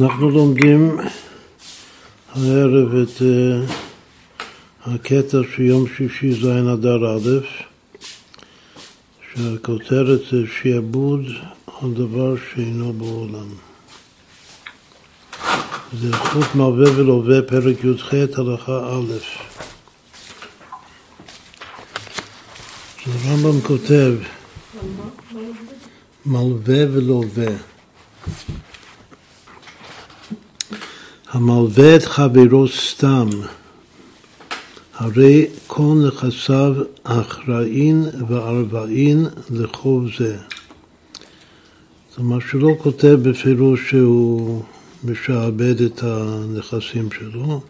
אנחנו לומדים הערב את uh, הקטע של יום שישי ז' אדר א', שהכותרת זה שיעבוד על דבר שאינו בעולם. זה זכות מלווה ולווה, פרק י"ח, הלכה א'. הרמב"ם כותב מלווה ולווה. המלווה את חברו סתם, הרי כל נכסיו אחראין וערבעין לחוב זה. זאת אומרת שלא כותב בפירוש שהוא משעבד את הנכסים שלו,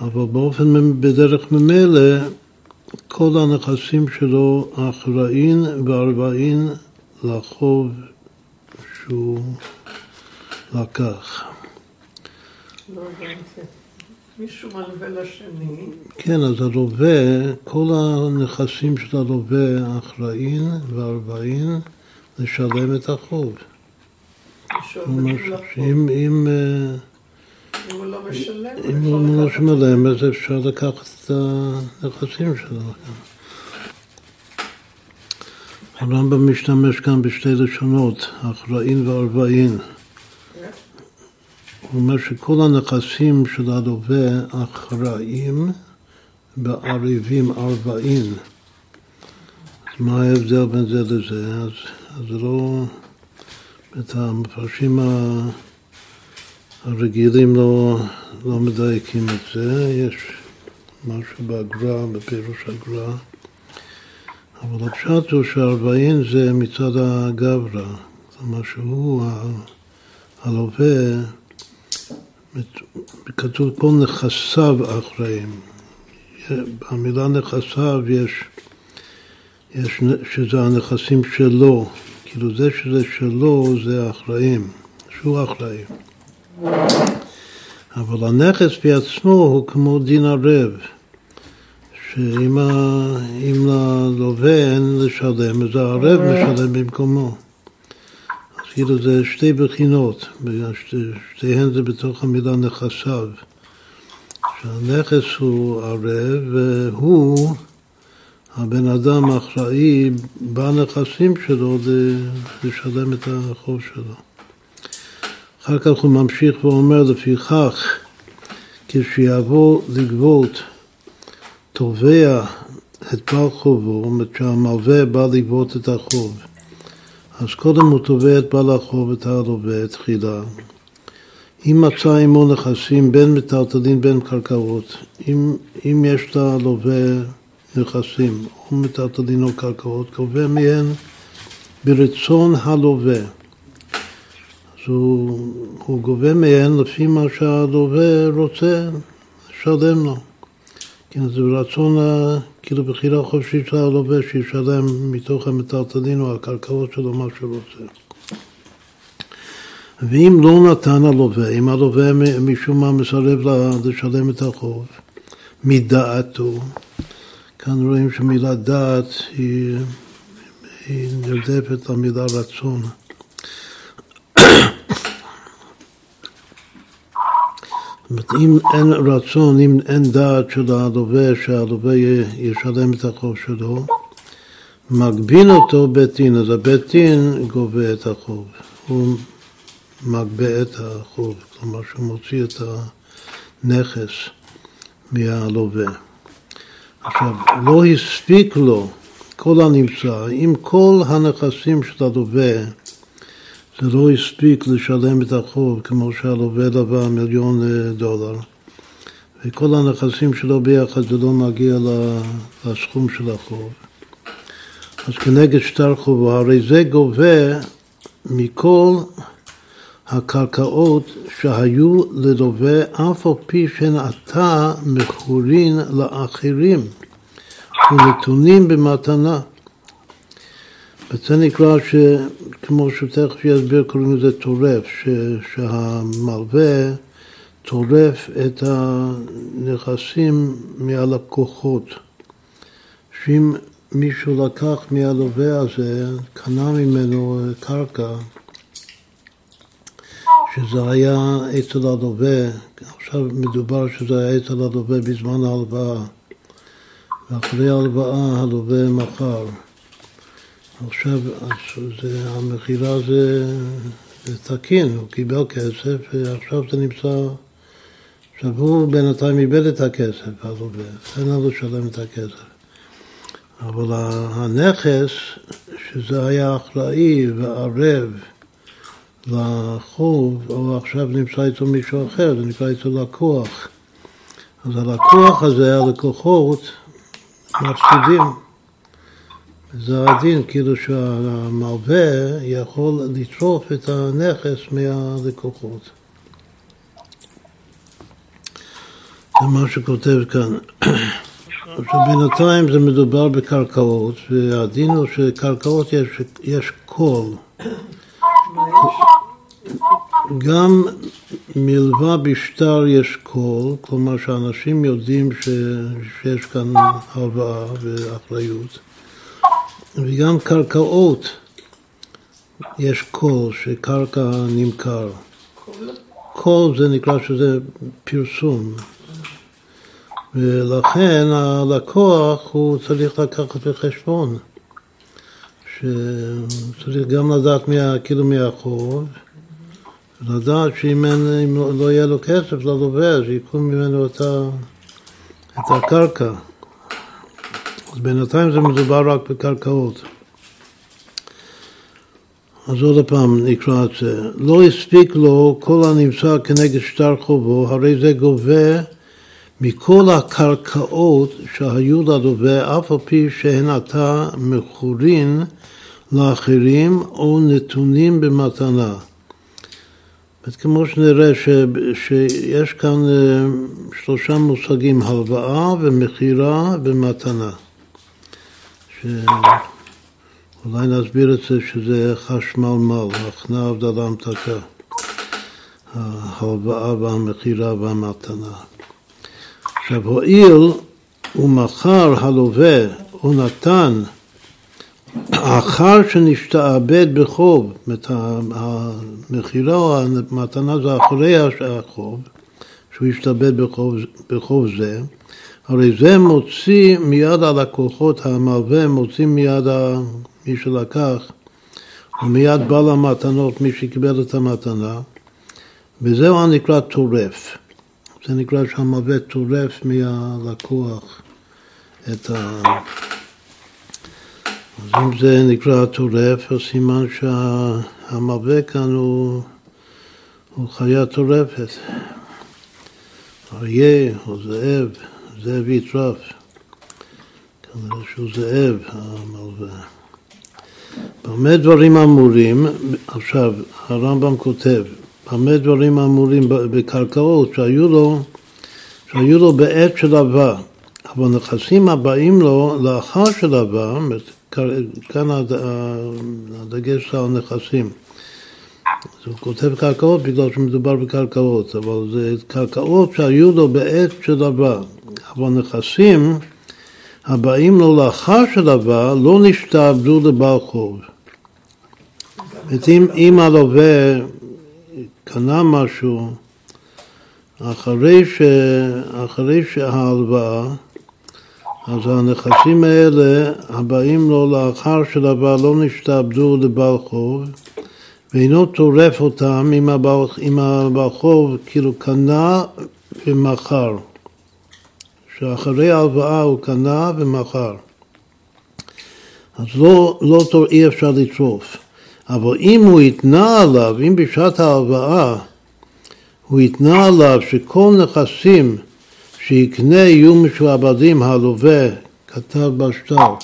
אבל באופן, בדרך ממילא, כל הנכסים שלו אחראין וערבעין לחוב שהוא לקח. מישהו מלווה לשני. כן, אז הלווה, כל הנכסים של הלווה אחראין וארבעין לשלם את החוב. אם, אה, אם הוא לא משלם, אם הוא לא משלם, אז אפשר לקחת את הנכסים שלו. הרמב"ם משתמש כאן בשתי לשונות, אחראין וארבעין. הוא אומר שכל הנכסים של הלווה אחראים בעריבים ארבעים. אז מה ההבדל בין זה לזה? אז, זה לא... את המפרשים הרגילים לא, לא מדייקים את זה, יש משהו בגר"א, בפירוש הגר"א, אבל הפשט הוא שארבעים זה מצד הגברא, אומרת שהוא הלווה כתוב פה נכסיו אחראים. במילה נכסיו יש, יש שזה הנכסים שלו, כאילו זה שזה שלו זה אחראים, שהוא אחראי. אבל הנכס בעצמו הוא כמו דין ערב, שאם ללווה אין לשלם, אז הערב משלם במקומו. כאילו זה שתי בחינות, שתיהן זה בתוך המילה נכסיו. שהנכס הוא ערב והוא, הבן אדם האחראי בנכסים שלו לשלם את החוב שלו. אחר כך הוא ממשיך ואומר, לפיכך, כשיבוא לגבות תובע את בעל חובו, זאת אומרת שהמלווה בא לגבות את החוב. אז קודם הוא תובע את בעל החוב, את הלווה, תחילה. אם מצא עמו נכסים בין מטלטלין בין קרקעות, אם, אם יש ללווה נכסים, או מטלטלין או קרקעות, קובע מהן ברצון הלווה. אז הוא, הוא גובה מהן לפי מה שהלווה רוצה לשלם לו. כן, זה ברצון, כאילו בחירה חופשית של הלווה, שישלם מתוך המטלטלין או הקרקעות שלו מה שהוא רוצה. ואם לא נתן הלווה, אם הלווה משום מה מסרב לשלם את החוב, מדעתו, כאן רואים שמילה דעת היא, היא נרדפת למילה רצון. אומרת, אם אין רצון, אם אין דעת של הלווה, שהלווה ישלם את החוב שלו, מגבין אותו בית דין, אז הבית דין גובה את החוב. הוא מגבה את החוב, כלומר שהוא מוציא את הנכס מהלווה. עכשיו, לא הספיק לו כל הנמצא, אם כל הנכסים של הלווה זה לא הספיק לשלם את החוב כמו שהלווה לווה מיליון אה, דולר וכל הנכסים שלו ביחד זה לא מגיע לסכום של החוב. אז כנגד שטר חובו, הרי זה גובה מכל הקרקעות שהיו ללווה אף על פי שהן עתה מכורין לאחרים ונתונים במתנה. וזה נקרא, ש, כמו שתכף יסביר, קוראים לזה טורף, ש, שהמלווה טורף את הנכסים מהלקוחות. שאם מישהו לקח מהלווה הזה, קנה ממנו קרקע, שזה היה אצל הלווה, עכשיו מדובר שזה היה אצל הלווה בזמן ההלוואה, ואחרי ההלוואה הלווה מכר. עכשיו, זה, זה, זה תקין, הוא קיבל כסף ועכשיו זה נמצא, עכשיו הוא בינתיים איבד את הכסף, הלווה, אין לו לשלם את הכסף. אבל הנכס, שזה היה אחראי וערב לחוב, או עכשיו נמצא אצל מישהו אחר, זה נקרא אצל לקוח. אז הלקוח הזה, הלקוחות, מפסידים. זה הדין, כאילו שהמלווה יכול לטרוף את הנכס מהלקוחות. זה מה שכותב כאן. עכשיו בינתיים זה מדובר בקרקעות, והדין הוא שקרקעות יש, יש קול. גם מלווה בשטר יש קול, כלומר שאנשים יודעים ש, שיש כאן הלוואה ואחריות, וגם קרקעות יש קול, שקרקע נמכר. קול זה נקרא שזה פרסום, ולכן הלקוח הוא צריך לקחת בחשבון שצריך גם לדעת מה, כאילו מהחוב, לדעת שאם אין, אם לא, יהיה לו כסף ללווה, אז ייקחו ממנו את, ה, את הקרקע. אז בינתיים זה מדובר רק בקרקעות. אז עוד פעם נקרא את זה. לא הספיק לו כל הנמצא כנגד שטר חובו, הרי זה גובה מכל הקרקעות שהיו ללווה, אף על פי שהן עתה מכורין לאחרים או נתונים במתנה. כמו שנראה ש, שיש כאן אה, שלושה מושגים, הלוואה ומכירה ומתנה. שאולי נסביר את זה שזה חשמל מל, הכנעה הבדלה המתקה, ההלוואה והמכירה והמתנה. עכשיו, הואיל ומכר הלווה או נתן אחר שנשתעבד בחוב, זאת המכירה או המתנה זה אחרי החוב, שהוא השתעבד בחוב, בחוב זה, הרי זה מוציא מיד הלקוחות, המלווה מוציא מיד מי שלקח, ומיד בעל המתנות, מי שקיבל את המתנה, וזהו הנקרא טורף. זה נקרא שהמלווה טורף מהלקוח את ה... אז אם זה נקרא טורף, אז סימן שהמלווה כאן הוא, הוא חיה טורפת. אריה או זאב, זאב יטרף. כנראה שהוא זאב, המלווה. במה דברים אמורים? עכשיו, הרמב"ם כותב, במה דברים אמורים בקרקעות שהיו לו, שהיו לו בעת של עבר, אבל נכסים הבאים לו לאחר של עבר, כאן הדגש על נכסים. אז הוא כותב קרקעות בגלל שמדובר בקרקעות, אבל זה קרקעות שהיו לו בעת של עבר, אבל נכסים הבאים לו לאחר של עבר לא נשתעבדו לבעל חוב. זאת אומרת, אם הלווה קנה משהו אחרי, ש... אחרי שההלוואה, אז הנכסים האלה הבאים לו לאחר שלבעל לא נשתעבדו לבעל חוב ואינו טורף אותם אם הבעל חוב כאילו קנה ומכר שאחרי ההלוואה הוא קנה ומכר. אז לא, לא אי אפשר לטרוף אבל אם הוא התנה עליו, אם בשעת ההלוואה הוא התנה עליו שכל נכסים שיקנה יהיו משועבדים הלווה, כתב בשטר,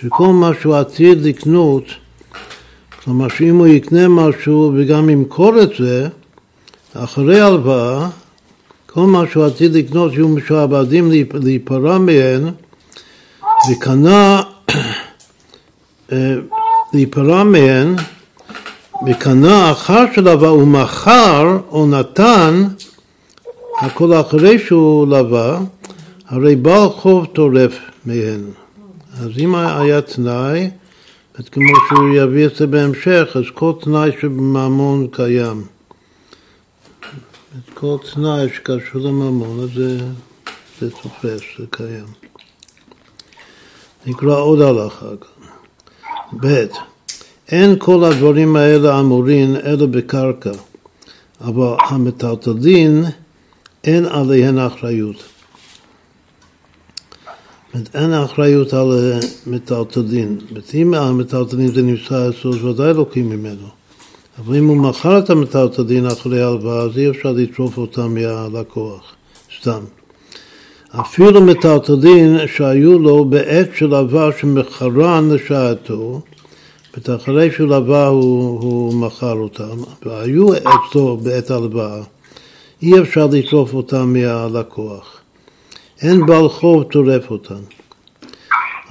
שכל מה שהוא עתיד לקנות, כלומר שאם הוא יקנה משהו וגם ימכור את זה, אחרי הלוואה, כל מה שהוא עתיד לקנות יהיו משועבדים להיפרע מהן, וקנה אה, להיפרע מהן, וקנה אחר שלווה ומכר או נתן, הכל אחרי שהוא לווה, הרי בעל חוב טורף מהן. אז אם היה תנאי, כמו שהוא יביא את זה בהמשך, אז כל תנאי שבממון קיים. את כל תנאי שקשור לממון, זה, זה תופס, זה קיים. נקרא עוד הלכה. ב' אין כל הדברים האלה אמורים אלא בקרקע, אבל המטלטלין אין עליהן אחריות. אין אחריות על מטלטלין. אם המטלטלין זה נמצא אצלו, אז ודאי לוקחים ממנו. אבל אם הוא מכר את המטלטלין אחרי הלוואה, אז אי אפשר לטרוף אותם מהלקוח, סתם. אפילו מטלטלין שהיו לו בעת של עבר שמכרן לשעתו, אחרי שהוא לווה הוא, הוא מכר אותם, והיו אצלו בעת הלוואה, אי אפשר לטרוף אותם מהלקוח. אין בעל חוב טורף אותם.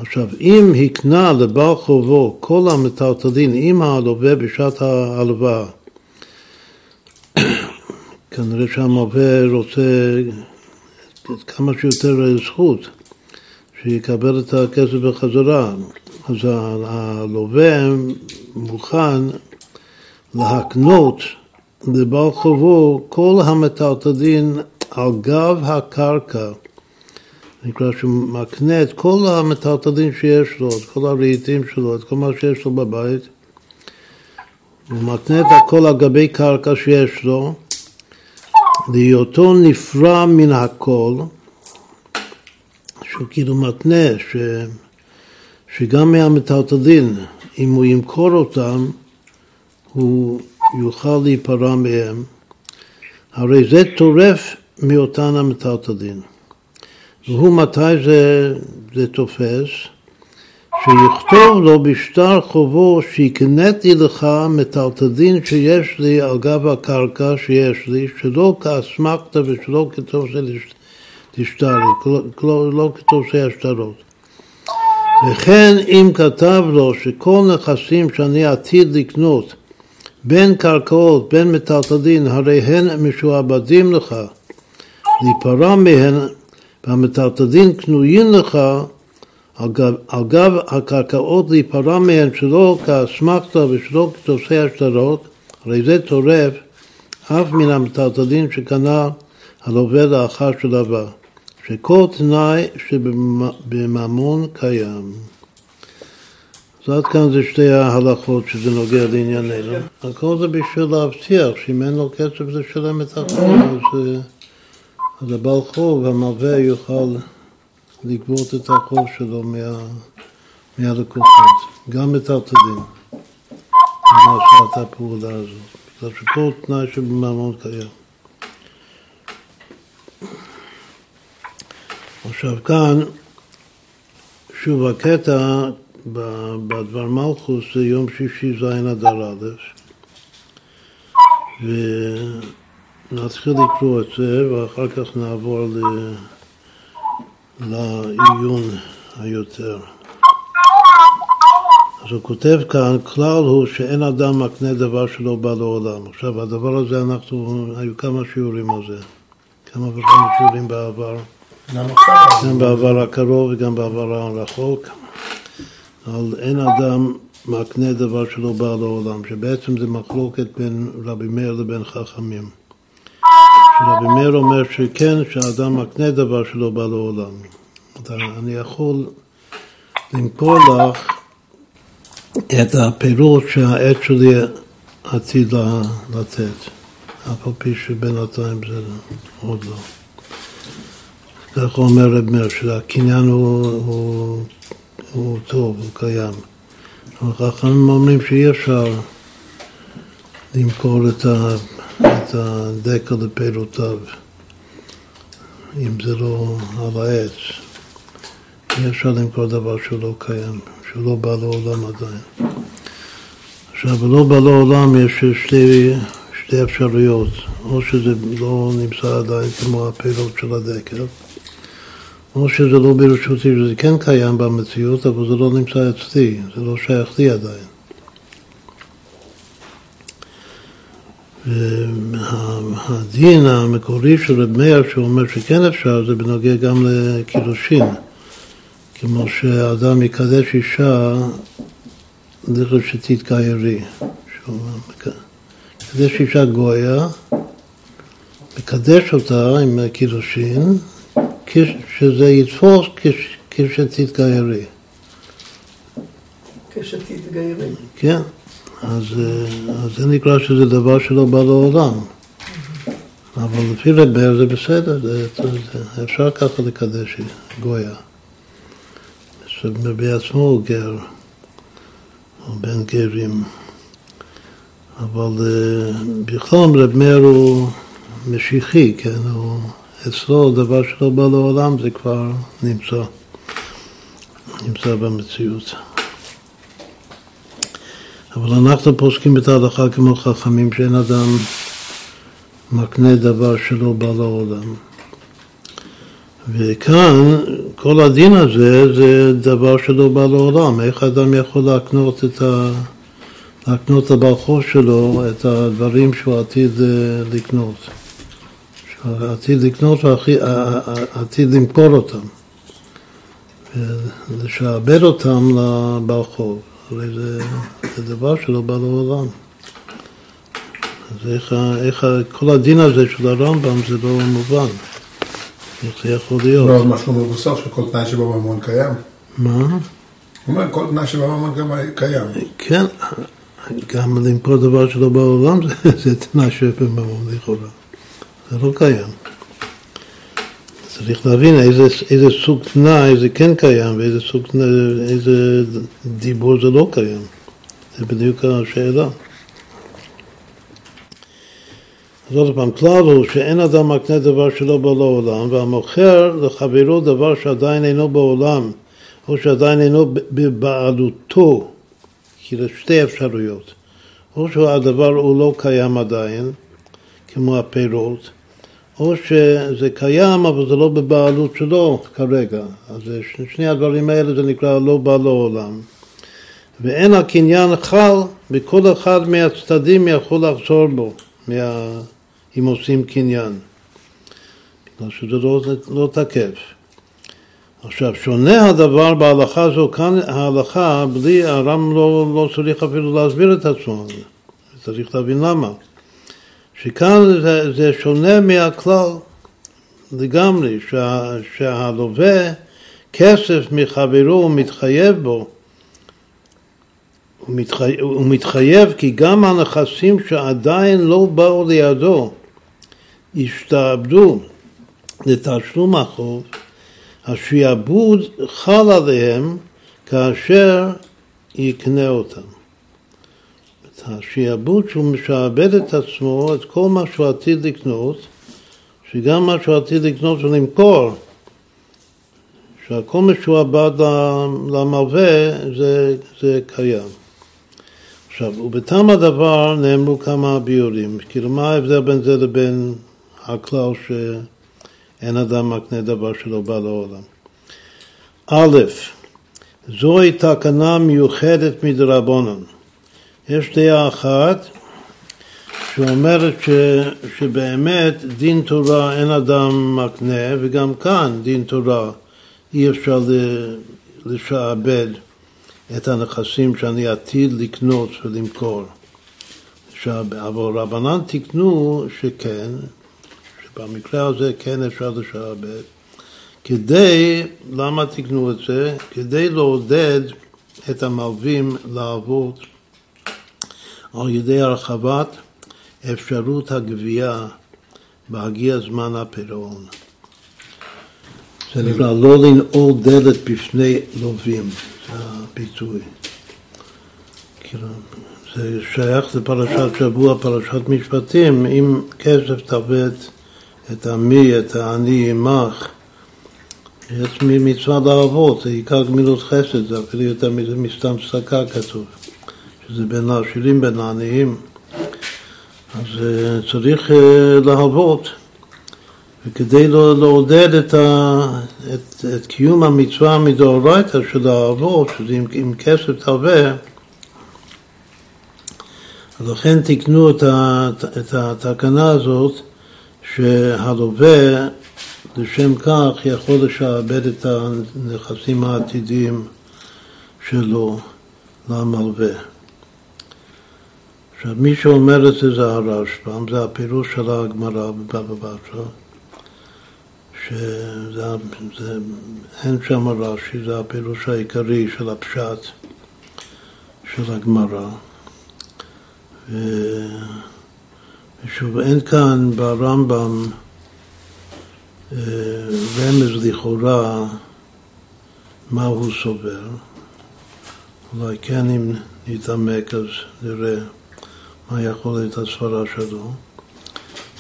עכשיו, אם הקנה לבעל חובו כל המטלטלין עם הלווה בשעת ההלוואה, כנראה שהמלווה רוצה כמה שיותר זכות, שיקבל את הכסף בחזרה. אז הלווה מוכן להקנות לבעל חובו כל המטלטלין על גב הקרקע. נקרא שהוא מקנה את כל המטלטלין שיש לו, את כל הרהיטים שלו, את כל מה שיש לו בבית. הוא מקנה את הכל על גבי קרקע שיש לו, להיותו נפרע מן הכל, שהוא כאילו מתנה ש... שגם מהמטלטלין, אם הוא ימכור אותם, הוא יוכל להיפרע מהם. הרי זה טורף מאותן המטלטלין. והוא מתי זה, זה תופס? שיכתוב לו בשטר חובו שהקניתי לך מטלטלין שיש לי על גב הקרקע שיש לי, שלא כאסמכתא ושלא כתוב תשטרי, לא, לא כתוב השטרות. וכן אם כתב לו שכל נכסים שאני עתיד לקנות בין קרקעות, בין מטלטלין, הרי הן משועבדים לך, להיפרע מהן, והמטלטלין קנויים לך על גב, הקרקעות להיפרע מהן שלא כאסמכתא ושלא כתוסי השטרות, הרי זה טורף אף מן המטלטלין שקנה הלווה לאחר שלווה. שכל תנאי שבממון קיים. אז עד כאן זה שתי ההלכות שזה נוגע לענייננו. הכל זה בשביל להבטיח שאם אין לו כסף זה שלם את החוב, אז, אז הבעל חוב, המלווה יוכל לגבות את החוב שלו מה, מהלקוחות, גם את הרתדים. מה שעתה הפעולה הזאת. בגלל שכל תנאי שבממון קיים. עכשיו כאן, שוב הקטע בדבר מלכוס זה יום שישי ז' אדר א', ונתחיל לקרוא את זה ואחר כך נעבור ל... לעיון היותר. אז הוא כותב כאן, כלל הוא שאין אדם מקנה דבר שלא בא לעולם. עכשיו, הדבר הזה, אנחנו, היו כמה שיעורים על זה, כמה וכמה שיעורים בעבר. גם בעבר הקרוב וגם בעבר הרחוק, על אין אדם מקנה דבר שלא בא לעולם, שבעצם זה מחלוקת בין רבי מאיר לבין חכמים. שרבי מאיר אומר שכן, שהאדם מקנה דבר שלא בא לעולם. אני יכול למכור לך את הפירות שהעט שלי עתיד לתת, אף על פי שבינתיים זה עוד לא. כך אומר רב מאיר, שהקניין הוא, הוא, הוא טוב, הוא קיים. החכמים אומרים שאי אפשר למכור את, ה, את הדקל לפירותיו, אם זה לא על העץ. אי אפשר למכור דבר שהוא לא קיים, שהוא לא בא לעולם עדיין. עכשיו, לא בא לעולם יש שתי, שתי אפשרויות, או שזה לא נמצא עדיין כמו הפירות של הדקל, או שזה לא ברשותי, שזה כן קיים במציאות, אבל זה לא נמצא אצלי, זה לא שייך לי עדיין. והדין המקורי של רב מאיר שאומר שכן אפשר, זה בנוגע גם לקידושין. כמו שאדם יקדש אישה לכת שתתגיירי. יקדש אישה גויה לקדש אותה עם הקידושין, שזה יתפוס כשתתגיירי. כשתתגיירי. כן, אז, אז זה נקרא שזה דבר שלא בא לעולם. אבל לפי רבר זה בסדר, זה, זה, אפשר ככה לקדש גויה. שבעצמו הוא גר, או בן גרים. אבל uh, בכלל רב מאיר הוא משיחי, כן? הוא, אצלו דבר שלא בא לעולם זה כבר נמצא, נמצא במציאות. אבל אנחנו פוסקים את ההלכה כמו חכמים שאין אדם מקנה דבר שלא בא לעולם. וכאן כל הדין הזה זה דבר שלא בא לעולם. איך אדם יכול להקנות את ה... להקנות לברכו שלו את הדברים שהוא עתיד אה, לקנות. שהוא עתיד לקנות ועתיד למכור אותם. ולשעבד אותם ברחוב. הרי זה, זה דבר שלא בא לעולם. אז איך, איך כל הדין הזה של הרמב"ם זה לא מובן. איך זה יכול להיות? לא, משהו מבוסס שכל תנאי שבממון קיים. מה? הוא אומר, כל תנאי שבממון קיים. כן, גם למכור דבר שלא בעולם זה, זה תנאי שבממון לכאורה. זה לא קיים. צריך להבין איזה, איזה סוג תנאי זה כן קיים ואיזה סוג תנאי, איזה דיבור זה לא קיים. זה בדיוק השאלה. אז עוד פעם, כלל הוא שאין אדם מקנה דבר שלא בא לעולם, והמוכר לחברו דבר שעדיין אינו בעולם, או שעדיין אינו בבעלותו, כאילו שתי אפשרויות. או שהדבר הוא לא קיים עדיין, כמו הפירות, או שזה קיים אבל זה לא בבעלות שלו כרגע. אז שני הדברים האלה זה נקרא לא בא לעולם. ואין הקניין חל, וכל אחד מהצדדים יכול לחזור בו. מה... אם עושים קניין, בגלל שזה לא, לא תקף. עכשיו, שונה הדבר בהלכה זו, כאן ההלכה, בלי, הרם לא, לא צריך אפילו להסביר את עצמו, צריך להבין למה. שכאן זה, זה שונה מהכלל לגמרי, שה, שהלווה כסף מחברו ומתחייב בו, הוא מתחייב, כי גם הנכסים שעדיין לא באו לידו השתעבדו לתשלום החוב, השעבוד חל עליהם כאשר יקנה אותם. השעבוד שהוא משעבד את עצמו, את כל מה שהוא עתיד לקנות, שגם מה שהוא עתיד לקנות ולמכור, שהכל משועבד למלווה, זה, זה קיים. עכשיו, ובתם הדבר נאמרו כמה ביורים. כאילו, מה ההבדל בין זה לבין הכלל שאין אדם מקנה דבר שלא בא לעולם? א', זוהי תקנה מיוחדת מדרבנן. יש דעה אחת שאומרת ש, שבאמת דין תורה אין אדם מקנה, וגם כאן דין תורה אי אפשר לשעבד. את הנכסים שאני עתיד לקנות ולמכור. אבל רבנן תיקנו שכן, שבמקרה הזה כן אפשר לשעבד, כדי, למה תיקנו את זה? כדי לעודד את המלווים לעבוד על ידי הרחבת אפשרות הגבייה בהגיע זמן הפירעון. זה נקרא לא לנעול דלת בפני לווים. הפיצוי. כאילו, זה שייך לפרשת שבוע, פרשת משפטים, אם כסף תעבד את עמי, את העני עמך, יש מצווה לעבוד, זה עיקר גמילות חסד, זה אפילו יותר מזה מסתם צדקה כתוב, שזה בין העשירים, בין העניים. אז אה, צריך אה, לעבוד. וכדי לא לעודד את, ה, את, את קיום המצווה מדאורייתא של האבות, שזה עם, עם כסף תלווה, לכן תיקנו את, ה, את התקנה הזאת שהלווה לשם כך יכול לשעבד את הנכסים העתידיים שלו למלווה. עכשיו, מי שאומר את זה זה הרשב"ם, זה הפירוש של הגמרא בבבא בתרא, שאין שם רש"י, זה הפירוש העיקרי של הפשט של הגמרא. ושוב, אין כאן ברמב"ם אה, רמז לכאורה מה הוא סובר. אולי כן אם נתעמק אז נראה מה יכול להיות הסברה שלו.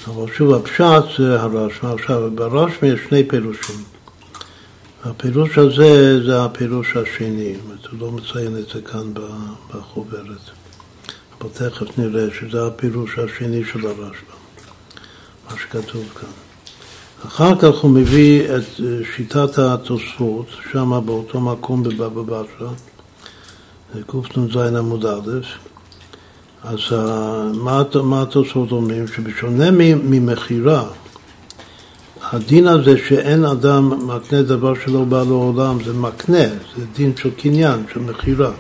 אבל שוב, הפשט זה הרשמא. עכשיו, ברשמא יש שני פירושים. הפירוש הזה זה הפירוש השני, הוא לא מציין את זה כאן בחוברת. אבל תכף נראה שזה הפירוש השני של הרשב"א, מה שכתוב כאן. אחר כך הוא מביא את שיטת התוספות, שם באותו מקום בבבא בתרא, קנ"ז עמוד א', אז מה התוספות אומרים? שבשונה ממכירה, הדין הזה שאין אדם מקנה דבר שלא בא לעולם, זה מקנה, זה דין של קניין, של מכירה.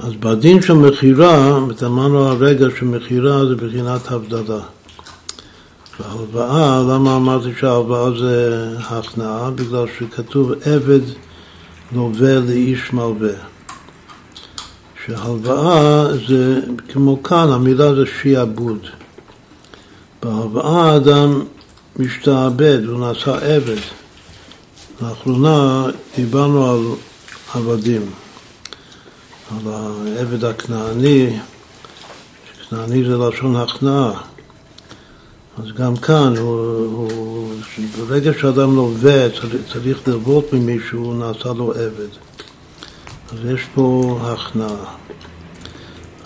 אז בדין של מכירה, אמרנו הרגע שמכירה זה בחינת הבדלה. והלוואה, למה אמרתי שההלוואה זה הכנעה? בגלל שכתוב עבד לווה לאיש מלווה. שהלוואה זה כמו כאן, המילה זה שיעבוד. בהלוואה האדם משתעבד, הוא נעשה עבד. לאחרונה דיברנו על עבדים. על העבד הכנעני, כנעני זה לשון הכנעה. אז גם כאן, הוא, הוא, ברגע שאדם לווה, צריך, צריך ללוות ממישהו, הוא נעשה לו עבד. אז יש פה הכנעה.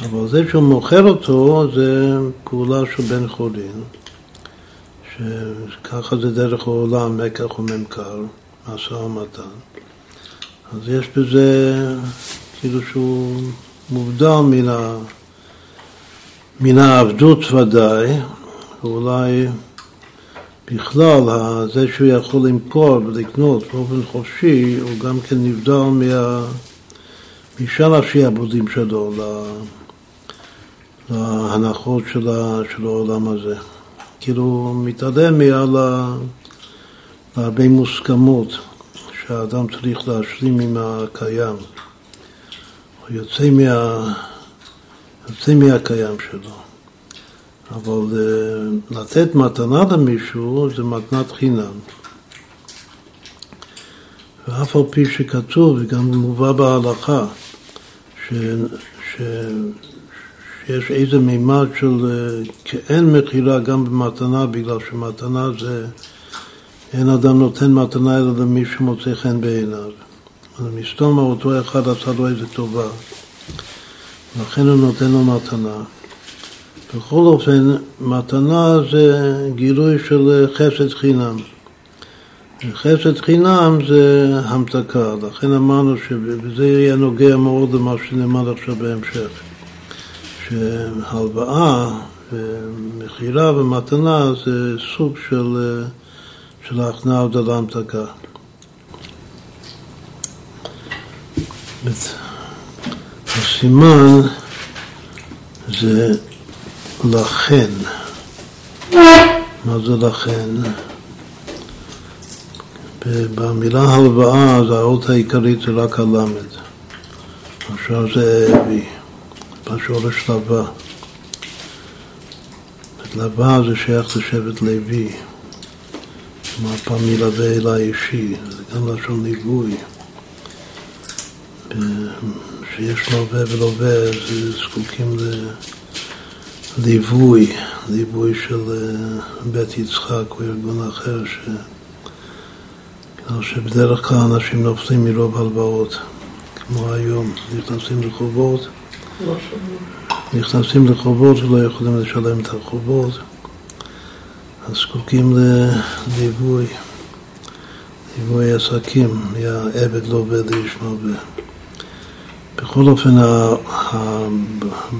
אבל זה שהוא מוכר אותו זה פעולה של בן חולין, שככה זה דרך העולם, מקח וממכר, משא ומתן. אז יש בזה כאילו שהוא מובדל מן, ה... מן העבדות ודאי, ואולי בכלל זה שהוא יכול למכור ולקנות באופן חופשי, הוא גם כן נבדל מה... משאר השעבודים שלו להנחות של. של העולם הזה. כאילו מתעלם מעל הרבה מוסכמות שהאדם צריך להשלים עם הקיים. יוצא, מה, יוצא מהקיים שלו. אבל אה, לתת מתנה למישהו זה מתנת חינם. ואף על פי שכתוב, וגם מובא בהלכה, ש, שיש איזה מימד של אה, כאין מכירה גם במתנה, בגלל שמתנה זה, אין אדם נותן מתנה אלא למי שמוצא חן בעיניו. מסתום אותו אחד עשה לו איזה טובה, לכן הוא נותן לו מתנה. בכל אופן, מתנה זה גילוי של חסד חינם. חסד חינם זה המתקה, לכן אמרנו שזה יהיה נוגע מאוד למה שנאמר עכשיו בהמשך. שהלוואה ומכירה ומתנה זה סוג של, של ההכנעה דלהמתקה. הסימן זה לכן. מה זה לכן? במילה הלוואה, אז האות העיקרית זה רק הלמד. עכשיו זה אבי, בשורש לווה. לווה זה שייך לשבט לוי. כלומר, פעם מלווה אליי אישי, זה גם לשון ליווי. שיש לווה ולווה, אז זקוקים לליווי, ליווי של אה, בית יצחק או ארגון אחר, ש... שבדרך כלל אנשים נופלים מרוב הלוואות, כמו היום, נכנסים לחובות, נכנסים לחובות ולא יכולים לשלם את החובות, אז זקוקים לליווי, ליווי עסקים, מהעבד לווה לאיש מלווה. בכל אופן,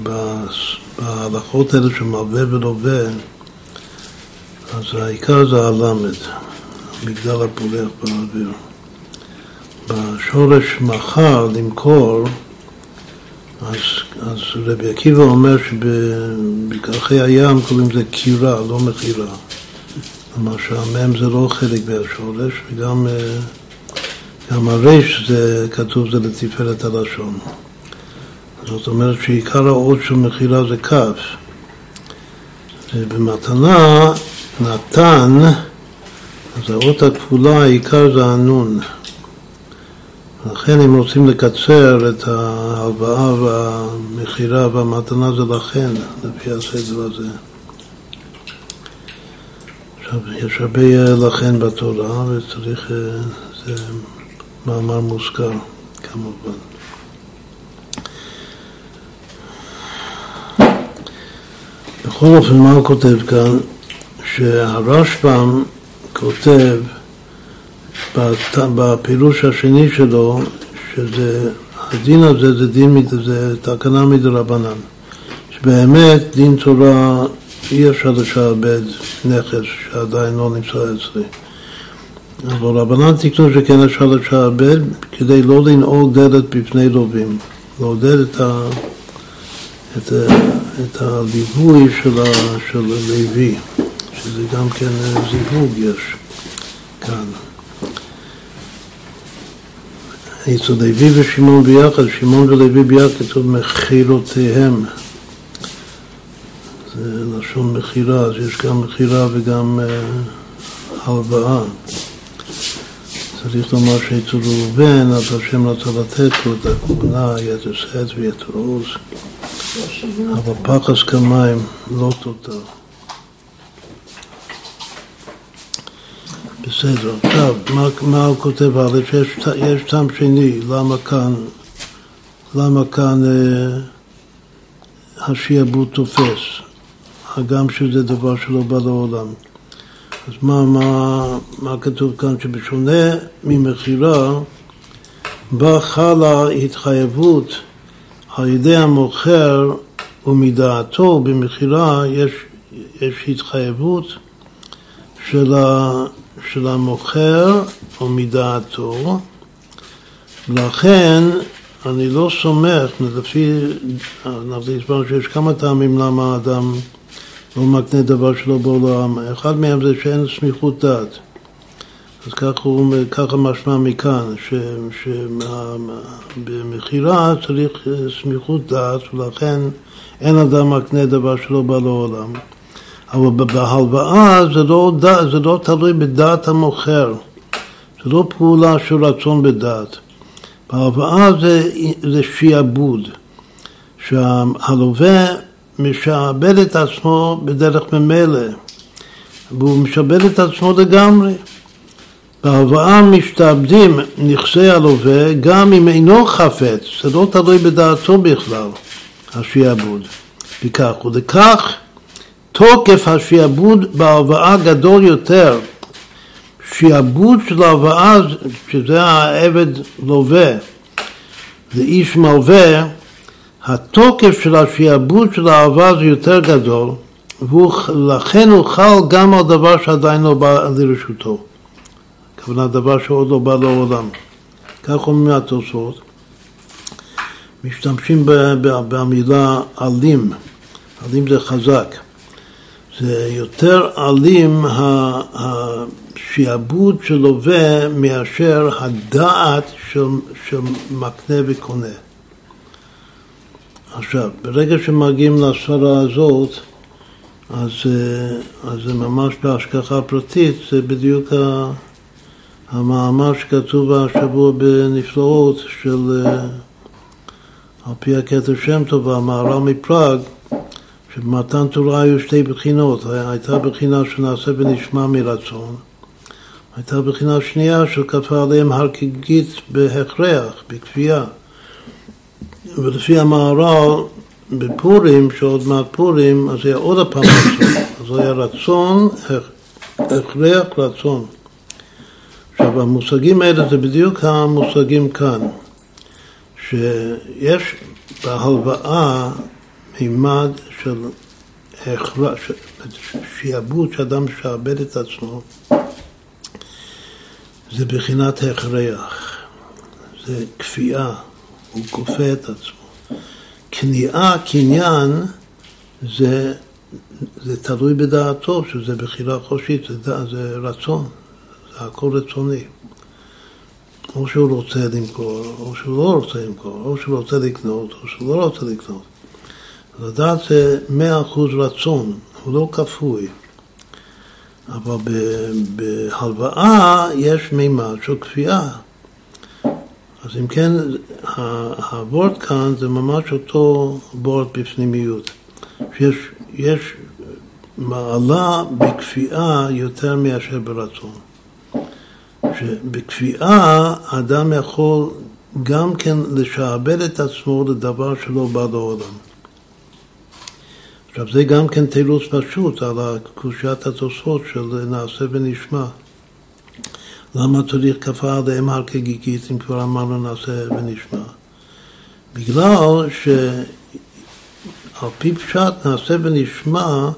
בהלכות האלה של מלווה ולווה, אז העיקר זה הלמד, המגדל הפולח באוויר. בשורש מחר, למכור, אז, אז רבי עקיבא אומר שבקרחי הים קוראים לזה קירה, לא מכירה. כלומר שהמם זה לא חלק מהשורש, וגם אה, גם הרש זה כתוב זה לתפארת הלשון. זאת אומרת שעיקר האות של מכירה זה כ'. ובמתנה נתן, אז האות הכפולה העיקר זה הנון. לכן אם רוצים לקצר את ההלוואה והמכירה והמתנה זה לכן, לפי הסדר הזה. עכשיו, יש הרבה לכן בתורה וצריך, אה, זה מאמר מוזכר כמובן. בכל אופן, מה הוא כותב כאן? שהרשב"ם כותב בפירוש השני שלו, שזה, הדין הזה זה דין, זה תקנה מדרבנן. שבאמת דין תורה אי אפשר לשעבד נכס שעדיין לא נמצא אצלי. אבל רבנן תקנו שכן אפשר לשעבד כדי לא לנעול דלת בפני לווים, לעודד את, ה, את, ה, את הליווי של הלוי, שזה גם כן זיווג יש כאן. אצל לוי ושמעון ביחד, שמעון ולוי ביחד כתוב מכירותיהם. זה לשון מכירה, אז יש גם מכירה וגם uh, הלוואה. צריך לומר שאצל ראובן, אז השם רצה לתת לו את הכהונה, יתר שאת ויתר עוז, אבל פחס כמים לא תותר. בסדר. עכשיו, מה, מה הוא כותב הלאה? שיש טעם שני, למה כאן, למה כאן אה, השיעבוד תופס, הגם שזה דבר שלא בא לעולם. אז מה, מה, מה כתוב כאן? שבשונה ממכירה, בה חלה התחייבות על ידי המוכר ומדעתו, במכירה יש, יש התחייבות של, ה, של המוכר או מדעתו, לכן אני לא סומך, לפי, אנחנו הסברנו שיש כמה טעמים למה האדם לא מקנה דבר שלא בעולם, אחד מהם זה שאין סמיכות דעת. אז ככה, הוא, ככה משמע מכאן, שבמכירה צריך סמיכות דעת, ולכן אין אדם מקנה דבר שלא בא לעולם. אבל בהלוואה זה לא, זה לא תלוי בדעת המוכר, זה לא פעולה של רצון בדעת. בהלוואה זה, זה שיעבוד, שהלווה משעבד את עצמו בדרך ממילא, והוא משעבד את עצמו לגמרי. בהלוואה משתעבדים נכסי הלווה גם אם אינו חפץ, זה לא תלוי בדעתו בכלל, השיעבוד. וכך, ולכך תוקף השיעבוד בהלוואה גדול יותר. שיעבוד של הלוואה, שזה העבד לווה, זה איש מלווה, התוקף של השיעבוד של האהבה זה יותר גדול, ולכן הוא חל גם על דבר שעדיין לא בא לרשותו. הכוונה דבר שעוד לא בא לעולם. כך אומרים התוספות. משתמשים במילה אלים, אלים זה חזק. זה יותר אלים השיעבוד שלווה מאשר הדעת של, של מקנה וקונה. עכשיו, ברגע שמגיעים לספרה הזאת, אז, אה, אז זה ממש בהשגחה פרטית, זה בדיוק המאמר שכתוב השבוע בנפלאות של, אה, על פי הכתר שם טוב, המהר"ל מפראג, שבמתן תורה היו שתי בחינות, הייתה בחינה שנעשה ונשמע מרצון, הייתה בחינה שנייה שכפה עליהם הר כגית בהכרח, בכפייה. ולפי המהר"ל בפורים, שעוד מעט פורים, אז היה עוד הפעם רצון. אז היה רצון, הכרח רצון. עכשיו, המושגים האלה זה בדיוק המושגים כאן, שיש בהלוואה מימד של הכרח, שיעבוד שאדם משעבד את עצמו, זה בחינת הכרח, זה כפייה. הוא כופה את עצמו. כניעה, קניין, זה, זה תלוי בדעתו, שזה בחירה חושית, זה, זה רצון, זה הכל רצוני. או שהוא רוצה למכור, או שהוא לא רוצה למכור, או שהוא רוצה לקנות, או שהוא לא רוצה לקנות. לדעת זה מאה אחוז רצון, הוא לא כפוי. אבל בהלוואה יש מימד של כפייה. אז אם כן, הוורד כאן זה ממש אותו וורד בפנימיות. שיש יש מעלה בכפייה יותר מאשר ברצון. שבכפייה אדם יכול גם כן לשעבד את עצמו לדבר שלא בא לעולם. עכשיו זה גם כן תירוץ פשוט על קושיית התוספות של נעשה ונשמע. למה צריך כפה עליהם הר כגיגית אם כבר אמרנו נעשה ונשמע? בגלל שעל פי פשט נעשה ונשמע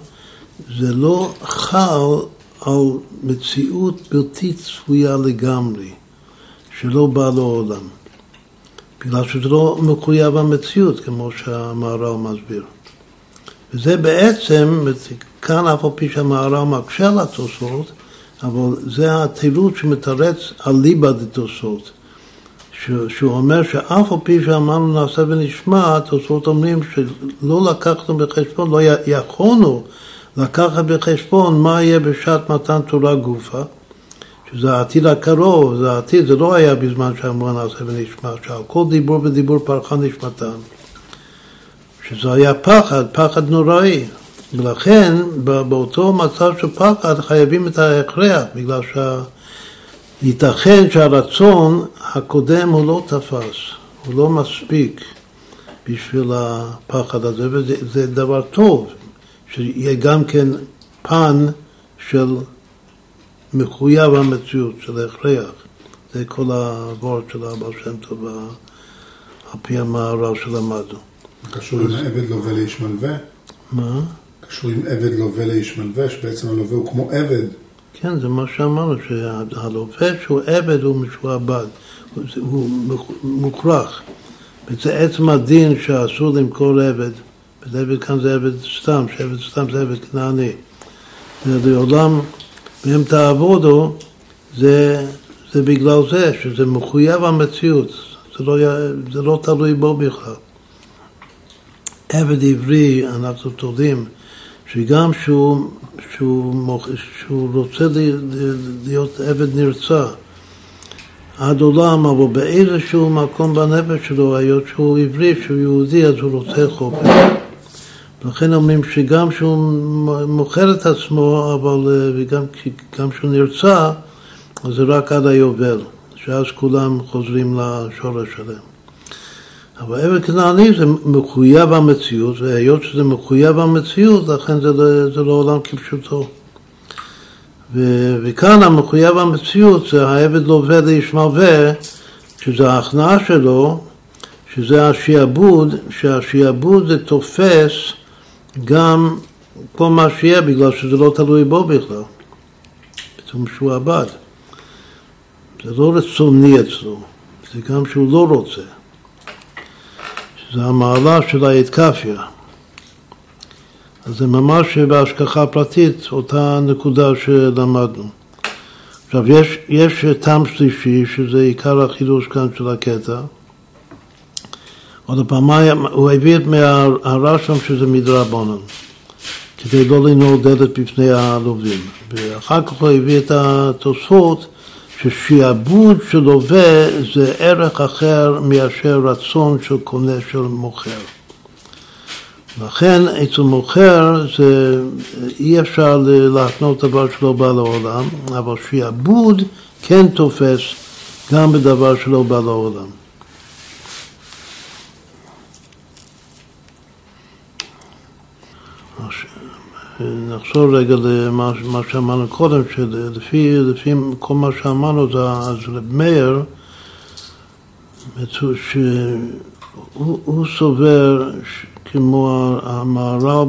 זה לא חל על מציאות בלתי צפויה לגמרי, שלא בא לעולם. בגלל שזה לא מחויב המציאות, כמו שהמהר"ל מסביר. וזה בעצם, כאן אף על פי שהמהר"ל מקשה על התוספות, אבל זה התירוץ שמתרץ על ליבא דתוספות. שהוא אומר שאף על פי שאמרנו נעשה ונשמע, התוספות אומרים שלא לקחנו בחשבון, לא יכולנו לקחת בחשבון מה יהיה בשעת מתן תורה גופה, שזה העתיד הקרוב, זה העתיד, זה לא היה בזמן שאמרו נעשה ונשמע, שעל כל דיבור ודיבור פרחה נשמתם. שזה היה פחד, פחד נוראי. ולכן באותו מצב של פחד חייבים את ההכרח, בגלל שייתכן שהרצון הקודם הוא לא תפס, הוא לא מספיק בשביל הפחד הזה, וזה דבר טוב, שיהיה גם כן פן של מחויב המציאות, של הכרח. זה כל הוורד של אבא שם טוב על פי המערב שלמדנו. קשור עם עבד לווה לאיש מלווה? מה? קשור עם עבד לווה לאיש מלווה, שבעצם הלווה הוא כמו עבד. כן, זה מה שאמרנו, שהלווה שהוא עבד הוא משועבד, הוא מוכרח. וזה עצם הדין שאסור למכור עבד, ועבד כאן זה עבד סתם, שעבד סתם זה עבד כנעני. ולעולם, ואם תעבודו, זה, זה בגלל זה, שזה מחויב המציאות, זה לא, זה לא תלוי בו בכלל. עבד עברי, אנחנו תולים שגם שהוא, שהוא, שהוא רוצה להיות עבד נרצע עד עולם, אבל באיזשהו מקום בנפש שלו, היות שהוא עברי, שהוא יהודי, אז הוא רוצה חופש. לכן אומרים שגם שהוא מוכר את עצמו, אבל וגם גם שהוא נרצע, אז זה רק עד היובל, שאז כולם חוזרים לשורש שלהם. אבל עבד כנעני זה מחויב המציאות, והיות שזה מחויב המציאות, לכן זה, לא, זה לא עולם כפשוטו. ו, וכאן המחויב המציאות זה העבד לווה לאיש מלווה, שזה ההכנעה שלו, שזה השיעבוד, שהשיעבוד זה תופס גם כל מה שיהיה, בגלל שזה לא תלוי בו בכלל. זה משועבד. זה לא רצוני אצלו, זה גם שהוא לא רוצה. זה המעלה של האתקפיה. אז זה ממש בהשגחה פרטית, אותה נקודה שלמדנו. עכשיו, יש, יש טעם שלישי, שזה עיקר החידוש כאן של הקטע. עוד פעם, הוא הביא את מהרשם שזה מדרבנן, כדי לא לנעול דלת בפני הלווים. ואחר כך הוא הביא את התוספות ששיעבוד של לווה זה ערך אחר מאשר רצון של קונה של מוכר. לכן אצל מוכר זה אי אפשר להתנות דבר שלא בא לעולם, אבל שיעבוד כן תופס גם בדבר שלא בא לעולם. נחזור רגע למה שאמרנו קודם, שלפי לפי כל מה שאמרנו, אז רב מאיר, שהוא סובר כמו המהר"ל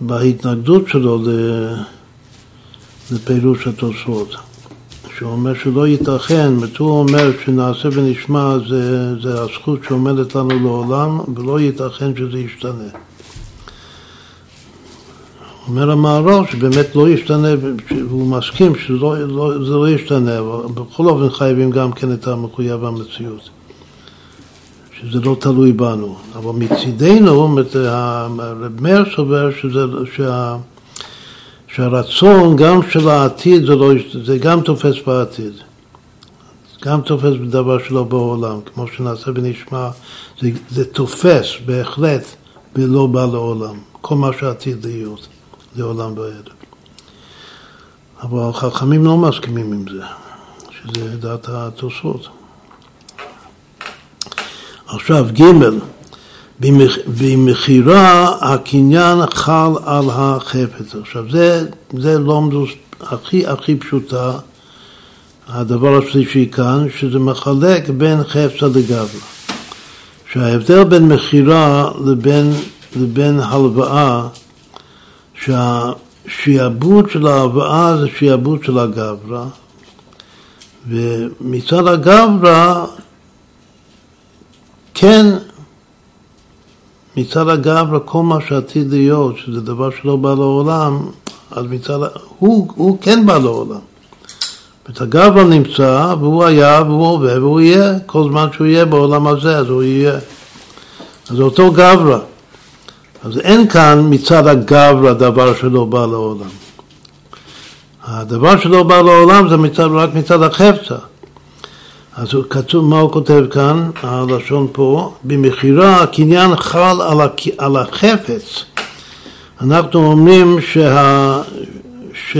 בהתנגדות שלו לפירוש התוספות, שהוא אומר שלא ייתכן, הוא אומר שנעשה ונשמע זה, זה הזכות שעומדת לנו לעולם, ולא ייתכן שזה ישתנה. אומר המערב שבאמת לא ישתנה, והוא מסכים שזה לא, לא, לא ישתנה, אבל בכל אופן חייבים גם כן את המחויב המציאות. שזה לא תלוי בנו. אבל מצידנו, הרב מאיר סובר שהרצון גם של העתיד זה, לא, זה גם תופס בעתיד. גם תופס בדבר שלא בעולם, כמו שנעשה ונשמע, זה, זה תופס בהחלט ולא בא לעולם, כל מה שעתיד להיות, לעולם ועד. אבל החכמים לא מסכימים עם זה, שזה דעת התוספות. עכשיו, ג' במכירה הקניין חל על החפץ. עכשיו, זה, זה לומדוס הכי הכי פשוטה, הדבר השלישי כאן, שזה מחלק בין חפצה לגברה. שההבדל בין מכירה לבין, לבין הלוואה, שהשיעבוד של ההלוואה זה שיעבוד של הגברה, ומצד הגברה כן, מצד הגברה, כל מה שעתיד להיות, שזה דבר שלא בא לעולם, אז מצד, הוא, הוא כן בא לעולם. את הגברה נמצא, והוא היה, והוא הווה, והוא יהיה, כל זמן שהוא יהיה בעולם הזה, אז הוא יהיה. אז זה אותו גברה. אז אין כאן מצד הגברה דבר שלא בא לעולם. הדבר שלא בא לעולם זה מצד, רק מצד החפצה. אז הוא כתוב, מה הוא כותב כאן, הלשון פה? במכירה הקניין חל על, הק... על החפץ. אנחנו אומרים שה... ש...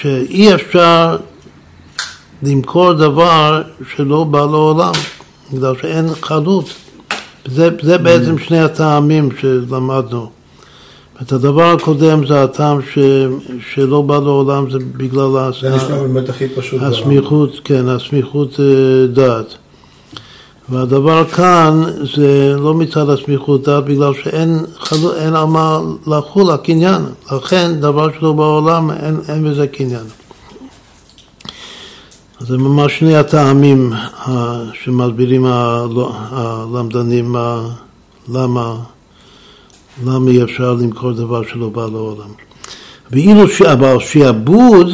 שאי אפשר למכור דבר שלא בא לעולם, בגלל שאין חלות. זה, זה בעצם שני הטעמים שלמדנו. את הדבר הקודם זה הטעם ש, שלא בא לעולם, זה בגלל זה נשמע באמת הכי פשוט. הסמיכות, כן, הסמיכות אה, דעת. והדבר כאן זה לא מצד הסמיכות דעת, בגלל שאין אין על מה לחול הקניין. לכן, דבר שלא בעולם, אין, אין בזה קניין. זה ממש שני הטעמים שמסבירים הלמדנים למה למה אי אפשר למכור דבר שלא בא לעולם. ואילו שעבוד,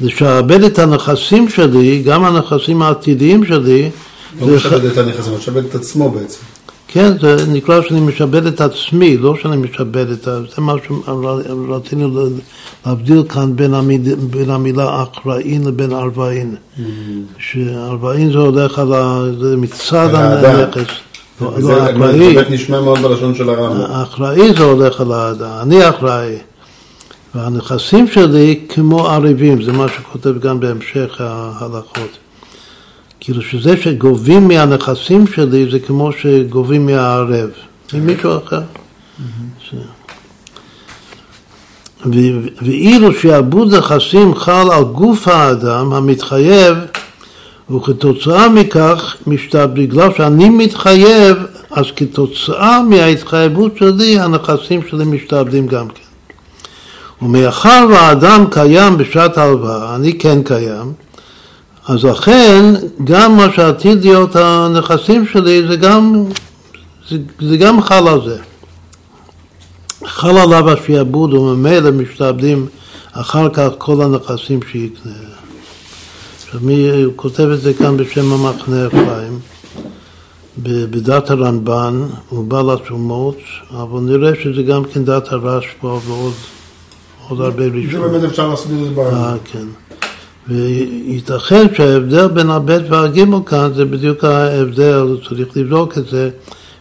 לשעבד את הנכסים שלי, גם הנכסים העתידיים שלי, לא משעבד את הנכסים, הוא משעבד את עצמו בעצם. כן, זה נקרא שאני משעבד את עצמי, לא שאני משעבד את ה... זה מה שרצינו להבדיל כאן בין, המיל, בין המילה אחראין לבין ארבעין. Mm. שארבעין זה הולך על ה... זה מצד הנכס. לא, זה באמת נשמע מאוד בלשון של הרמב"ם. האחראי זה הולך על האדם, אני אחראי. והנכסים שלי כמו ערבים, זה מה שכותב גם בהמשך ההלכות. כאילו שזה שגובים מהנכסים שלי זה כמו שגובים מהערב, ממישהו אחר. ואילו שעבוד נכסים חל על גוף האדם המתחייב וכתוצאה מכך משתת, בגלל שאני מתחייב, אז כתוצאה מההתחייבות שלי, הנכסים שלי משתעבדים גם כן. ומאחר והאדם קיים בשעת ההלוואה, אני כן קיים, אז לכן גם מה שעתיד להיות הנכסים שלי זה גם, זה, זה גם חל על זה. חל עליו השעבוד וממילא משתעבדים אחר כך כל הנכסים שיקנה. עכשיו מי כותב את זה כאן בשם המחנה אפרים, בדת הרמב"ן, הוא בא לתרומות, אבל נראה שזה גם כן דת הרשב"א ועוד עוד הרבה ראשונים. זה באמת אפשר לעשות את זה ברמב"ן. אה, כן. וייתכן שההבדל בין הבית והגימל כאן זה בדיוק ההבדל, צריך לבדוק את זה,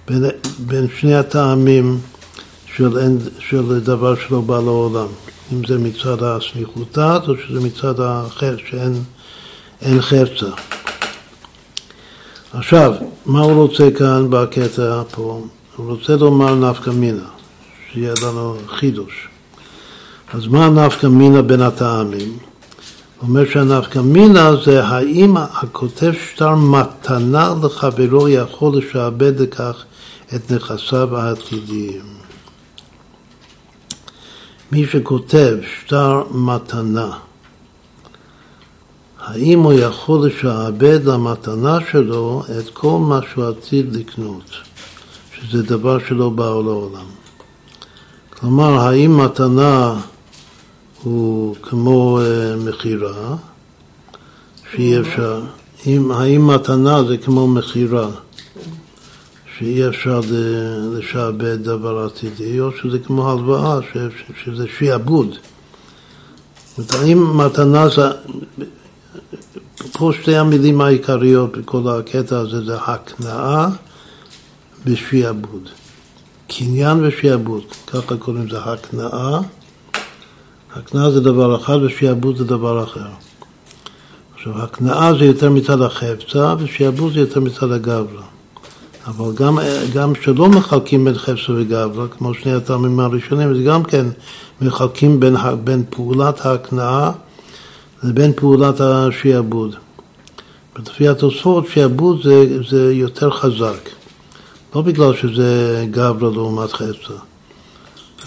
בין, בין שני הטעמים של, של דבר שלא בא לעולם. אם זה מצד הסמיכות דת או שזה מצד האחר, שאין אין חפצה. עכשיו, מה הוא רוצה כאן בקטע פה? הוא רוצה לומר נפקא מינה, שיהיה לנו חידוש. אז מה נפקא מינה בין הטעמים? אומר שהנפקא מינה זה האם הכותב שטר מתנה לחברו יכול לשעבד לכך את נכסיו העתידיים. מי שכותב שטר מתנה האם הוא יכול לשעבד למתנה שלו את כל מה שהוא עתיד לקנות, שזה דבר שלא באו לעולם. כלומר, האם מתנה הוא כמו uh, מכירה, שאי אפשר, אם, האם מתנה זה כמו מכירה, שאי אפשר לשעבד דבר עתידי, או שזה כמו הלוואה, שזה שיעבוד. האם מתנה זה, פה שתי המילים העיקריות בכל הקטע הזה זה הקנאה ושיעבוד. קניין ושיעבוד, ככה קוראים לזה הקנאה. הקנאה זה דבר אחד ושיעבוד זה דבר אחר. עכשיו, הקנאה זה יותר מצד החפצה ושיעבוד זה יותר מצד הגברה. אבל גם, גם שלא מחלקים בין חפצה וגברה, כמו שני הטעמים הראשונים, זה גם כן מחלקים בין, בין פעולת ההקנאה לבין פעולת השיעבוד. לפי התוספות, שיעבוד זה, זה יותר חזק. לא בגלל שזה גברה לעומת חסר,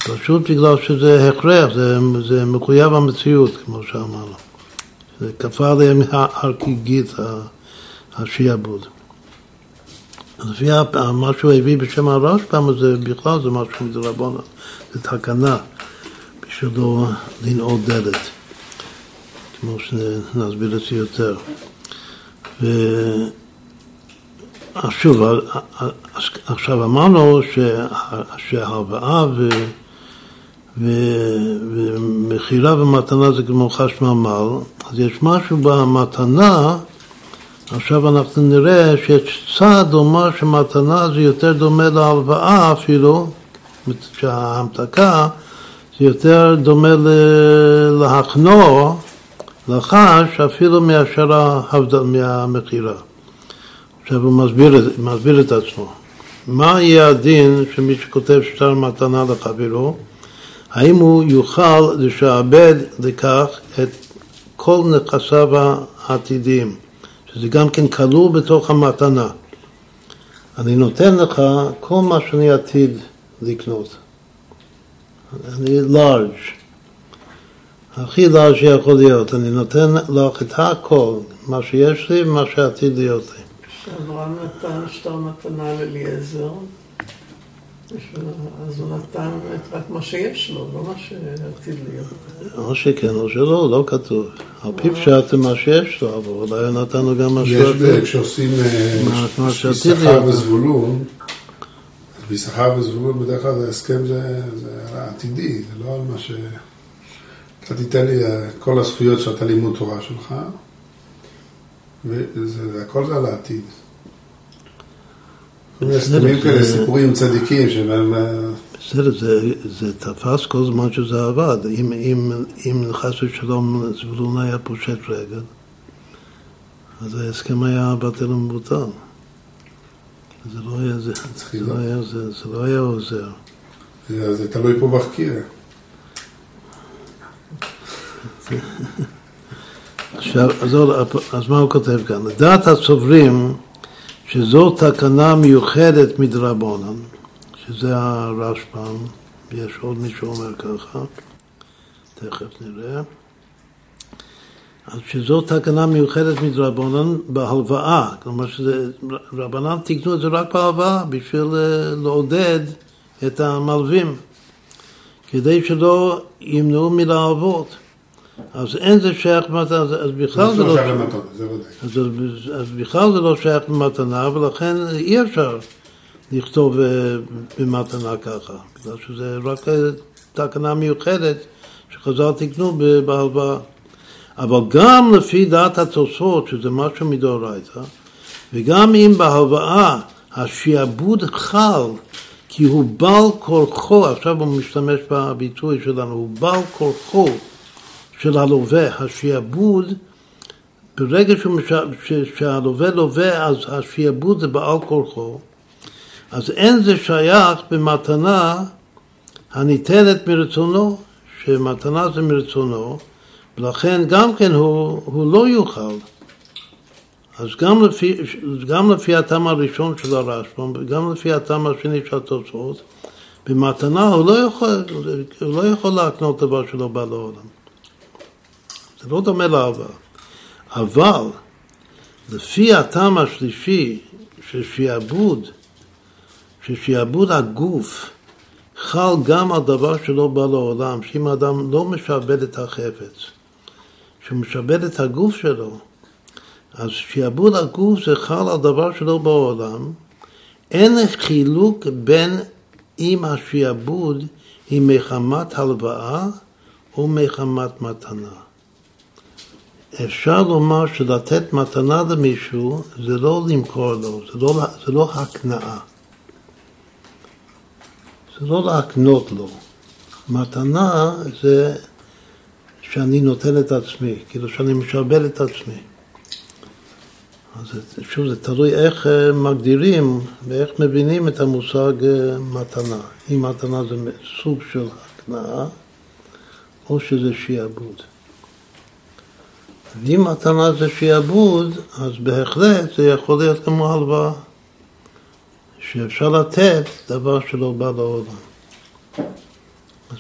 פשוט בגלל שזה הכרח, זה, זה מחויב המציאות, כמו שאמרנו. זה כפה עליהם הר גיגית, השיעבוד. לפי מה שהוא הביא בשם הרשב"ם, זה בכלל זה משהו מדרבנן, זה תקנה, בשביל לא לנעוד דלת, כמו שנסביר את זה יותר. ו... שוב, עכשיו אמרנו שההלוואה. ומכירה ומתנה זה כמו חשמל, אז יש משהו במתנה, עכשיו אנחנו נראה שיש צד לומר שמתנה זה יותר דומה להלוואה אפילו, שההמתקה זה יותר דומה להכנוע, לחש, אפילו מאשר מהמכירה. עכשיו הוא מסביר, מסביר את עצמו. מה יהיה הדין של מי שכותב שטר מתנה לחברו? האם הוא יוכל לשעבד לכך את כל נכסיו העתידיים, שזה גם כן כלול בתוך המתנה. אני נותן לך כל מה שאני עתיד לקנות. אני לארג', הכי לארג' שיכול להיות. אני נותן לך את הכל, מה שיש לי ומה שעתיד להיות לי. שאברהם נתן שטר מתנה לאליעזר, אז הוא נתן רק מה שיש לו, לא מה שעתיד להיות. או שכן או שלא, לא כתוב. על פי פשט זה מה שיש לו, אבל אולי נתנו גם מה שעתיד. יש כשעושים יששכר וזבולון, ביששכר וזבולון בדרך כלל ההסכם זה עתידי, זה לא על מה ש... אתה תיתן לי כל הזכויות שאתה לימוד תורה שלך. והכל זה על העתיד. הסכמים כאלה, סיפורים צדיקים שבהם... בסדר, זה, זה תפס כל זמן שזה עבד. אם, אם, אם חס ושלום זבולון היה פושט רגל, אז ההסכם היה בטל ומבוטל. זה לא היה, זה, זה, לא היה, זה, זה לא היה עוזר. זה, זה תלוי פה בחקיר. עכשיו, אז, אז מה הוא כותב כאן? לדעת הסוברים שזו תקנה מיוחדת מדרבנן, שזה הרשב"ם, ויש עוד מישהו אומר ככה, תכף נראה. אז שזו תקנה מיוחדת מדרבנן בהלוואה, כלומר שרבנן תיקנו את זה רק בהלוואה בשביל אה, לעודד את המלווים, כדי שלא ימנעו מלהלוות. אז אין זה שייך למתנה, אז בכלל זה לא שייך למתנה, זה ודאי. אז בכלל זה לא שייך למתנה, ולכן אי אפשר לכתוב אה, במתנה ככה, בגלל שזה רק אה, תקנה מיוחדת שחז"ל תקנו בהלוואה. אבל גם לפי דעת התוספות, שזה משהו מדאורייתא, וגם אם בהלוואה השעבוד חל, כי הוא בעל כורחו, עכשיו הוא משתמש בביטוי שלנו, הוא בעל כורחו של הלווה, השעבוד, ברגע שהלווה לווה, אז השעבוד זה בעל כורחו, אז אין זה שייך במתנה הניתנת מרצונו, שמתנה זה מרצונו, ולכן גם כן הוא, הוא לא יוכל. אז גם לפי, גם לפי הטעם הראשון של הרשב"ם, וגם לפי הטעם השני של התוצאות, במתנה הוא לא יכול, הוא לא יכול להקנות דבר שלא בא לעולם. זה לא דומה להלוואה. אבל לפי הטעם השלישי של שיעבוד, ששיעבוד הגוף חל גם על דבר שלא בא לעולם, שאם האדם לא משעבד את החפץ, שהוא משעבד את הגוף שלו, אז שיעבוד הגוף זה חל על דבר שלא בעולם, אין חילוק בין אם השיעבוד היא מחמת הלוואה או מחמת מתנה. אפשר לומר שלתת מתנה למישהו זה לא למכור לו, זה לא, זה לא הקנאה. זה לא להקנות לו. מתנה זה שאני נותן את עצמי, כאילו שאני משעבד את עצמי. אז שוב, זה תלוי איך אה, מגדירים ואיך מבינים את המושג אה, מתנה. אם מתנה זה סוג של הקנאה, או שזה שיעבוד. ואם מתנה זה שיעבוד, אז בהחלט זה יכול להיות כמו הלוואה. שאפשר לתת דבר שלא בא לעולם.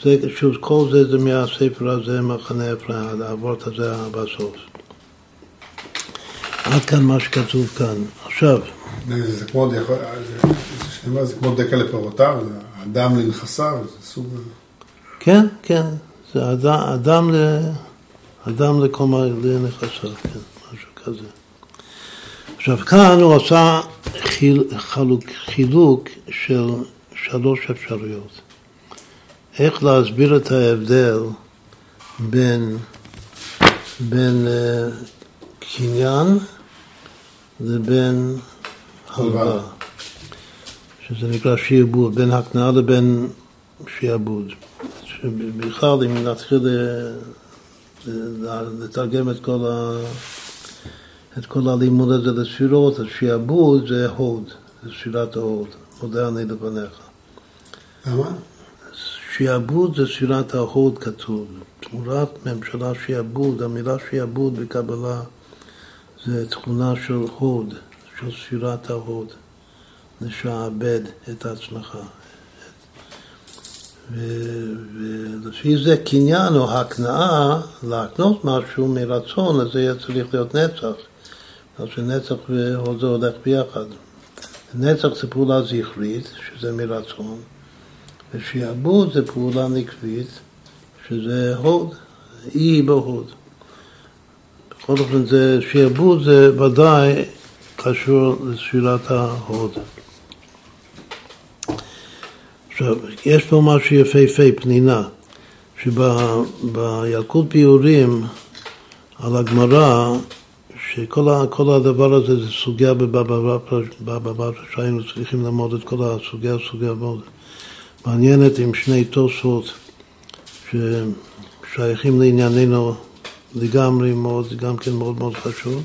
זה, שוב, כל זה זה מהספר הזה, מחנה אפרים, האבות הזה בסוף. עד כאן מה שכתוב כאן. עכשיו... זה כמו, זה כמו דקה לפירותיו, אדם לנכסיו, זה סוג... כן, כן, זה אדם, אדם, אדם לכל לנכסיו, כן, משהו כזה. עכשיו כאן הוא עשה חילוק, חילוק של שלוש אפשרויות. איך להסביר את ההבדל בין, בין uh, קניין לבין הלוואה, שזה נקרא שיעבוד, בין הקנאה לבין שיעבוד. שבכלל אם נתחיל לתרגם את כל ה... את כל הלימוד הזה לספירות, אז שיעבוד זה הוד, זה ספירת ההוד, מודה אני לבניך. למה? שיעבוד זה ספירת ההוד כתוב. תמורת ממשלה שיעבוד, המילה שיעבוד בקבלה זה תכונה של הוד, של ספירת ההוד, לשעבד את עצמך. ולפי זה קניין או הקנאה, להקנות משהו מרצון, אז זה יהיה צריך להיות נצח. אז שנצח והוד זה הולך ביחד. נצח זה פעולה זכרית, שזה מרצון, ושיעבוד זה פעולה נקבית, שזה הוד, אי בהוד. בכל אופן, זה, שיעבוד זה ודאי קשור לספירת ההוד. עכשיו, יש פה משהו יפהפה, פנינה, שבילקוט ביורים על הגמרא שכל הדבר הזה זה סוגיה בבבא בתרא שהיינו צריכים ללמוד את כל הסוגיה, סוגיה מאוד מעניינת עם שני תוספות ששייכים לענייננו לגמרי מאוד, גם כן מאוד מאוד חשוב.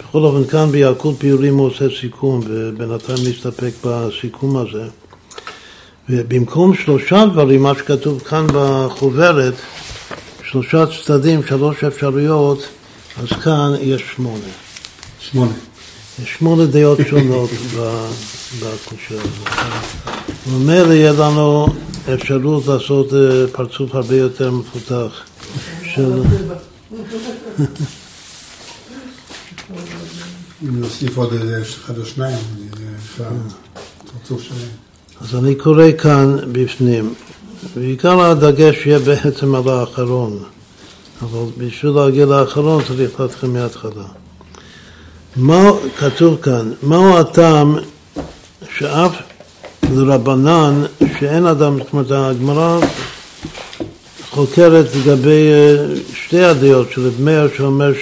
בכל אופן כאן בילקוט ביורים הוא עושה סיכום ובינתיים נסתפק בסיכום הזה. ובמקום שלושה דברים, מה שכתוב כאן בחוברת, שלושה צדדים, שלוש אפשרויות, אז כאן יש שמונה. שמונה. יש שמונה דעות שונות בקושה הזאת. וממילא יהיה לנו אפשרות לעשות אה, פרצוף הרבה יותר מפותח של... אם נוסיף עוד איזה אחד או שניים, אפשר פרצוף שלם. אז אני קורא כאן בפנים, ועיקר הדגש יהיה בעצם על האחרון. אבל בשביל להגיע לאחרון צריך להתחיל מההתחלה. מה כתוב כאן? מהו הטעם שאף לרבנן שאין אדם, זאת אומרת הגמרא חוקרת לגבי אה, שתי הדעות של רב מאיר שאומר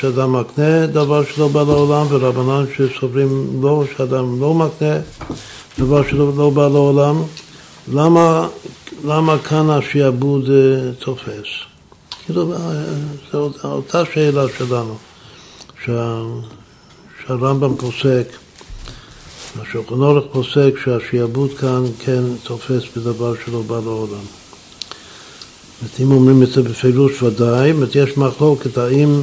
שאדם מקנה דבר שלא בא לעולם ורבנן שסוברים לא, שאדם לא מקנה דבר שלא לא בא לעולם למה, למה כאן השעבוד אה, תופס? כאילו, זו אותה שאלה שלנו, שה, שהרמב"ם פוסק, השולחן אורך פוסק שהשיעבוד כאן כן תופס בדבר שלא בא לעולם. אם אומרים את זה בפירוש ודאי, יש מחלוקת האם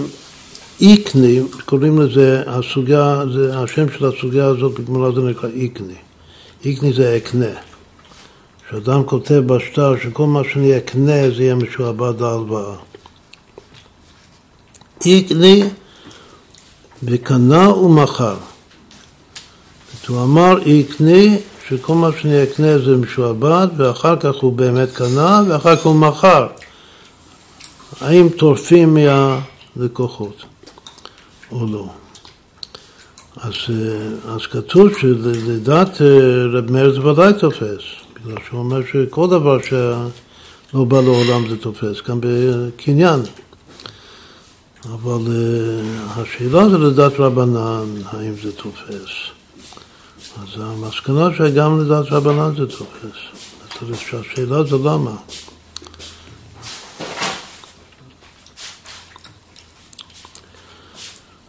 איקני, קוראים לזה, הסוגיה, זה, השם של הסוגיה הזאת בגמרא זה נקרא איקני. איקני זה אקנה. כשאדם כותב בשטר שכל מה שאני אקנה זה יהיה משועבד להלוואה. איקני וקנה ומכר. הוא אמר יקנה, שכל מה שאני אקנה זה משועבד, ואחר כך הוא באמת קנה, ואחר כך הוא מכר. האם טורפים מהלקוחות או לא? אז, אה, אז כתוב שלדעת אה, רב מאיר זה ודאי תופס, בגלל שהוא אומר שכל דבר שלא בא לעולם זה תופס, גם בקניין. אבל uh, השאלה זה לדעת רבנן, האם זה תופס. אז המסקנה שגם לדעת רבנן זה תופס. אז השאלה זה למה.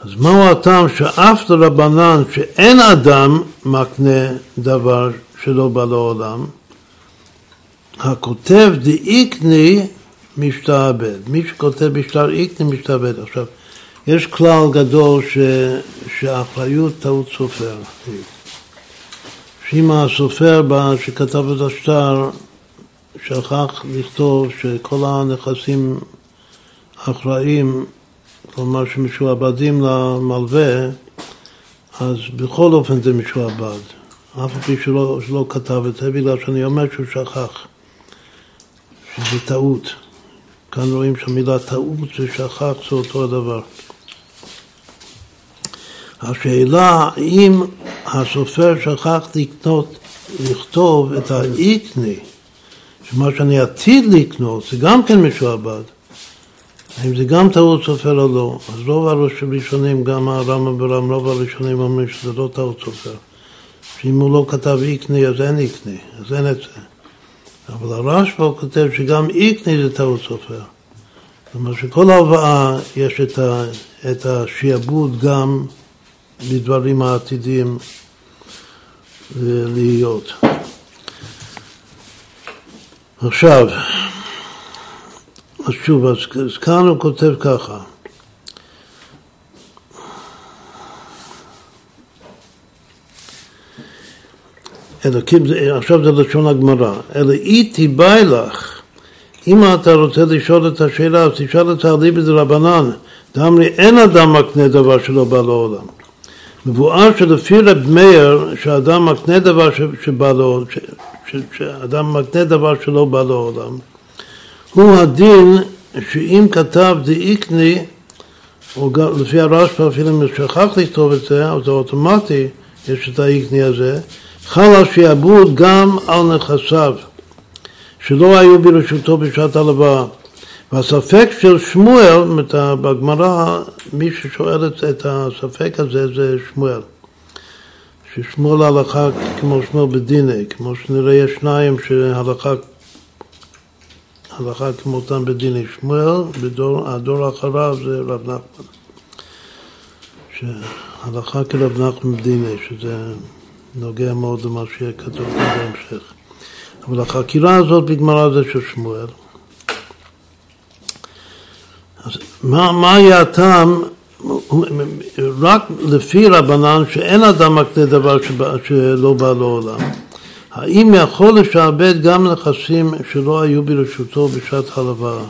אז מהו הטעם שאף לרבנן שאין אדם מקנה דבר שלא בא לעולם, הכותב דאיקני משתעבד. מי שכותב בשטר איקני משתעבד. עכשיו, יש כלל גדול ש... שהאחריות טעות סופר. שאם הסופר שכתב את השטר שכח לכתוב שכל הנכסים אחראים, כלומר שמשועבדים למלווה, אז בכל אופן זה משועבד. אף על פי שלא, שלא כתב את זה, בגלל שאני אומר שהוא שכח, שזה טעות. כאן רואים שהמילה טעות ושכח זה אותו הדבר. השאלה אם הסופר שכח לקנות, לכתוב את האיקני, שמה שאני עתיד לקנות זה גם כן משועבד. האם זה גם טעות סופר או לא? אז רוב הראשונים, גם הרמב"ם ברם, רוב הראשונים אומרים שזה לא טעות סופר. שאם הוא לא כתב איקני אז אין איקני, אז אין את זה. אבל הרשב"א כותב שגם איקני זה טעות סופר. זאת אומרת שכל הלוואה יש את, ה, את השיעבוד גם לדברים העתידיים להיות. עכשיו, אז שוב, אז, כאן הוא כותב ככה. אלוקים, עכשיו זה לשון הגמרא, אלא איתי באי לך, אם אתה רוצה לשאול את השאלה, אז תשאל את האליבא דרבנן, דאמרי אין אדם מקנה דבר שלא בא לעולם. מבואר שלפי רב מאיר, שאדם מקנה דבר שבא לעולם, שאדם מקנה דבר שלא בא לעולם, הוא הדין שאם כתב דאיקני, או לפי הרשב"א אפילו אם שכח לכתוב את זה, אז זה אוטומטי, יש את האיקני הזה, חל השעבוד גם על נכסיו, שלא היו ברשותו בשעת הלוואה. והספק של שמואל, בגמרא, מי ששואל את הספק הזה זה שמואל. ששמואל הלכה כמו שמואל בדיני, כמו שנראה יש שניים שהלכה הלכה כמותם בדיני. שמואל, הדור אחריו זה רב נחמן. שהלכה כרב נחמן בדיני, שזה נוגע מאוד למה שיהיה כתוב בהמשך. אבל החקירה הזאת בגמרא זה של שמואל. אז מה, מה היה הטעם, רק לפי רבנן שאין אדם מקנה דבר שבא, שלא בא לעולם, האם יכול לשעבד גם נכסים שלא היו ברשותו בשעת הלוואה?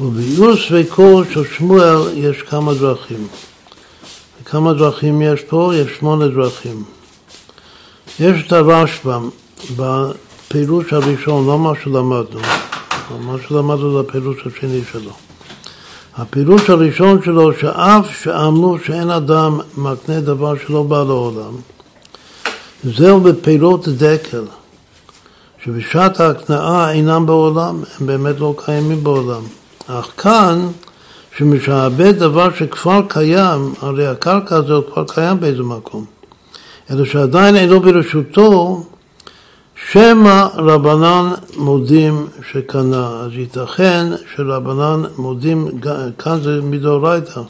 וביור ספקו של שמואל יש כמה דרכים. כמה דרכים יש פה? יש שמונה דרכים. יש את הרשב"ם בפירוש הראשון, לא מה שלמדנו, מה שלמדנו זה הפירוש השני שלו. הפירוש הראשון שלו, שאף שאמרו שאין אדם מקנה דבר שלא בא לעולם, זהו בפירות דקל, שבשעת ההקנאה אינם בעולם, הם באמת לא קיימים בעולם. אך כאן, שמשעבד דבר שכבר קיים, הרי הקרקע הזאת כבר קיים באיזה מקום, אלא שעדיין אינו ברשותו, שמא רבנן מודים שקנה, אז ייתכן שרבנן מודים, כאן זה מדאורייתא,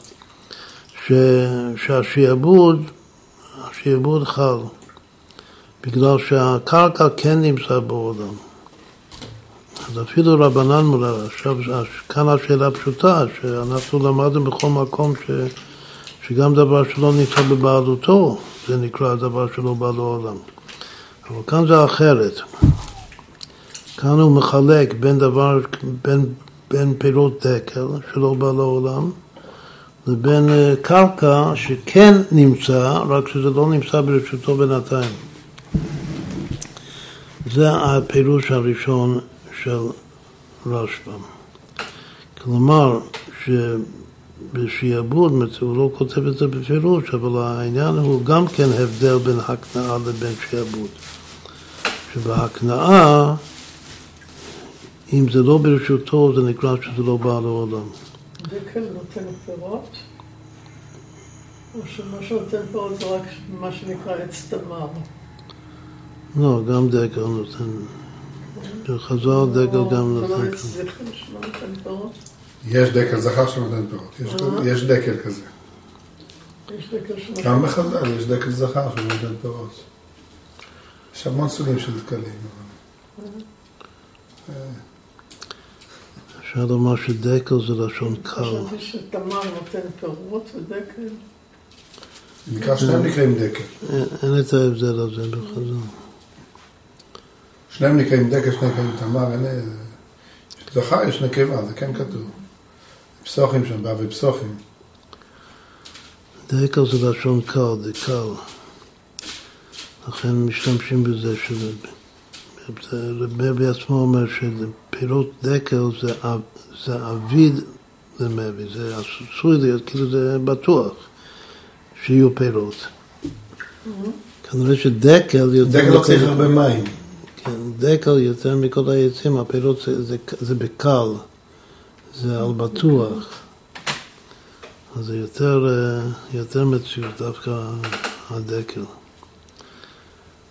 שהשיעבוד, השיעבוד חל, בגלל שהקרקע כן נמצא בעולם. אז אפילו רבנן מולה, עכשיו כאן השאלה פשוטה, שאנחנו למדנו בכל מקום ש, שגם דבר שלא נמצא בבעלותו, זה נקרא דבר שלא בא לעולם. אבל כאן זה אחרת. כאן הוא מחלק בין דבר, בין, בין פירות דקל שלא בא לעולם, לבין אה, קרקע שכן נמצא, רק שזה לא נמצא ברשותו בינתיים. זה הפירוש הראשון של רשב"ם. כלומר, שבשיעבוד, הוא לא כותב את זה בפירוש, אבל העניין הוא גם כן הבדל בין הקנאה לבין שיעבוד. שבהקנאה, אם זה לא ברשותו, זה נקרא שזה לא בא לעולם. דקל נותן פירות? או שמה שנותן פירות זה רק מה שנקרא עץ תמר? לא, גם דקל נותן. בחז"ל דקל גם נותן פירות. יש דקל זכר שנותן פירות, יש אה? דקל כזה. יש דקל שנותן גם בחז"ל יש דקל זכר שנותן פירות. יש המון סוגים של דקלים. אה. אפשר לומר שדקל זה לשון קל. חשבתי שתמר נותן פירות ודקל. נקרא שניהם נקראים דקל. אין את ההבדל הזה בחז"ל. שניהם נקראים דקל, שניהם נקראים תמר, אין... זכר יש נקבה, זה כן כתוב. פסוחים שם, באבי פסוחים. דקל זה לשון קל, דקל. לכן משתמשים בזה שזה... רבי בעצמו אומר שפירות דקל זה, זה אביד למבי, זה עשוי להיות, כאילו זה בטוח שיהיו פירות. Mm-hmm. כנראה שדקל יותר... דקל לא צריך הרבה מים. כן, דקל יותר מכל העצים, הפירות זה, זה, זה בקל, זה על בטוח. אז זה יותר, אה, יותר מציאות דווקא הדקל,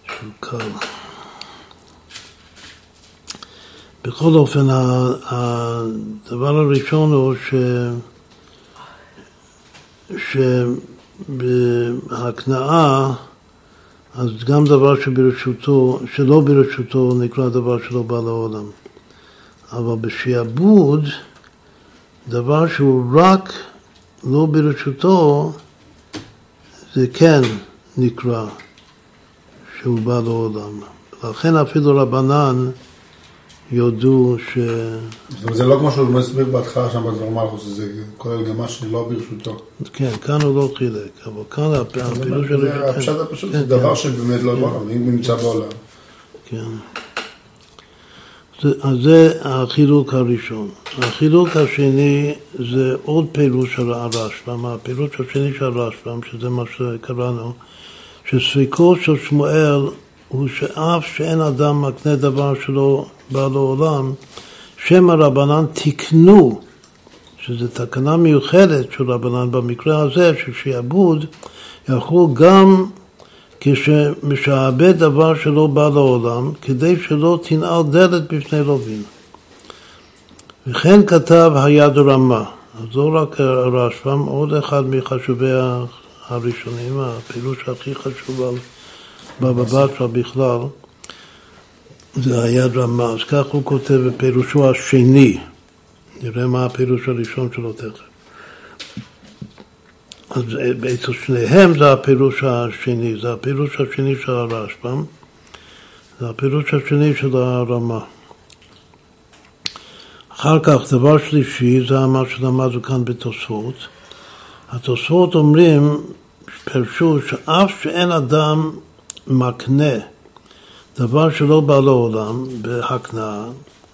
שהוא קל. בכל אופן, הדבר הראשון הוא ש... שבהקנאה, אז גם דבר שברשותו, שלא ברשותו נקרא דבר שלא בא לעולם. אבל בשעבוד, דבר שהוא רק לא ברשותו, זה כן נקרא שהוא בא לעולם. לכן אפילו רבנן יודו ש... זה לא כמו שהוא מסביר בהתחלה שם בדבר מלכוס, זה כולל גם מה שלא ברשותו. כן, כאן הוא לא חילק, אבל כאן הפעילות של... זה הפשט הפשוט, זה דבר שבאמת לא בעולם, אם נמצא בעולם. כן. אז זה החילוק הראשון. החילוק השני זה עוד פירוש של הרשב"ם, הפירוש השני של הרשב"ם, שזה מה שקראנו, שספיקו של שמואל הוא שאף שאין אדם מקנה דבר שלא בא לעולם, שם הרבנן תיקנו, שזו תקנה מיוחדת של רבנן במקרה הזה, ששיעבוד יכול גם כשמשעבד דבר שלא בא לעולם, כדי שלא תנעל דלת בפני לווין. וכן כתב היד רמה, אז לא רק הרשב"ם, עוד אחד מחשובי הראשונים, הפעילות שהכי חשובה בבא בתרא בכלל, זה היד רמה, אז כך הוא כותב בפירושו השני, נראה מה הפירוש הראשון שלו תכף. אז אצל שניהם זה הפירוש השני, זה הפירוש השני של הרשב"ם, זה הפירוש השני של הרמה. אחר כך, דבר שלישי, זה מה שלמדנו כאן בתוספות. התוספות אומרים, פרשו שאף שאין אדם מקנה דבר שלא בא לעולם בהקנאה,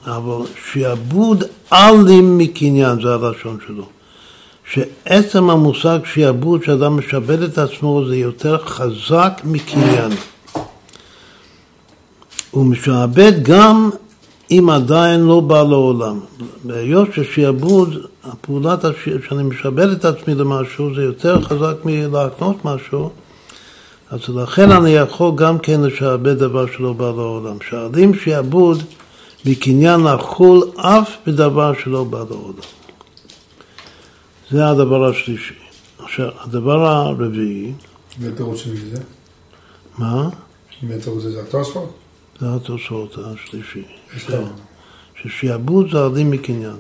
אבל שיעבוד עלים מקניין, זה הלשון שלו. שעצם המושג שיעבוד, שאדם משעבד את עצמו, זה יותר חזק מקניין. הוא משעבד גם אם עדיין לא בא לעולם. בהיות ששיעבוד, הפעולת שאני משעבד את עצמי למשהו, זה יותר חזק מלהקנות משהו, אז לכן אני יכול גם כן לשעבד דבר שלא בא לעולם. שעלים שיעבוד בקניין לחול אף בדבר שלא בא לעולם. זה הדבר השלישי. עכשיו, הדבר הרביעי... מי התירוץ של זה? מה? מי התירוץ זה? התוספות? זה התוספות השלישי. ששיעבוד זה עלים מקניין.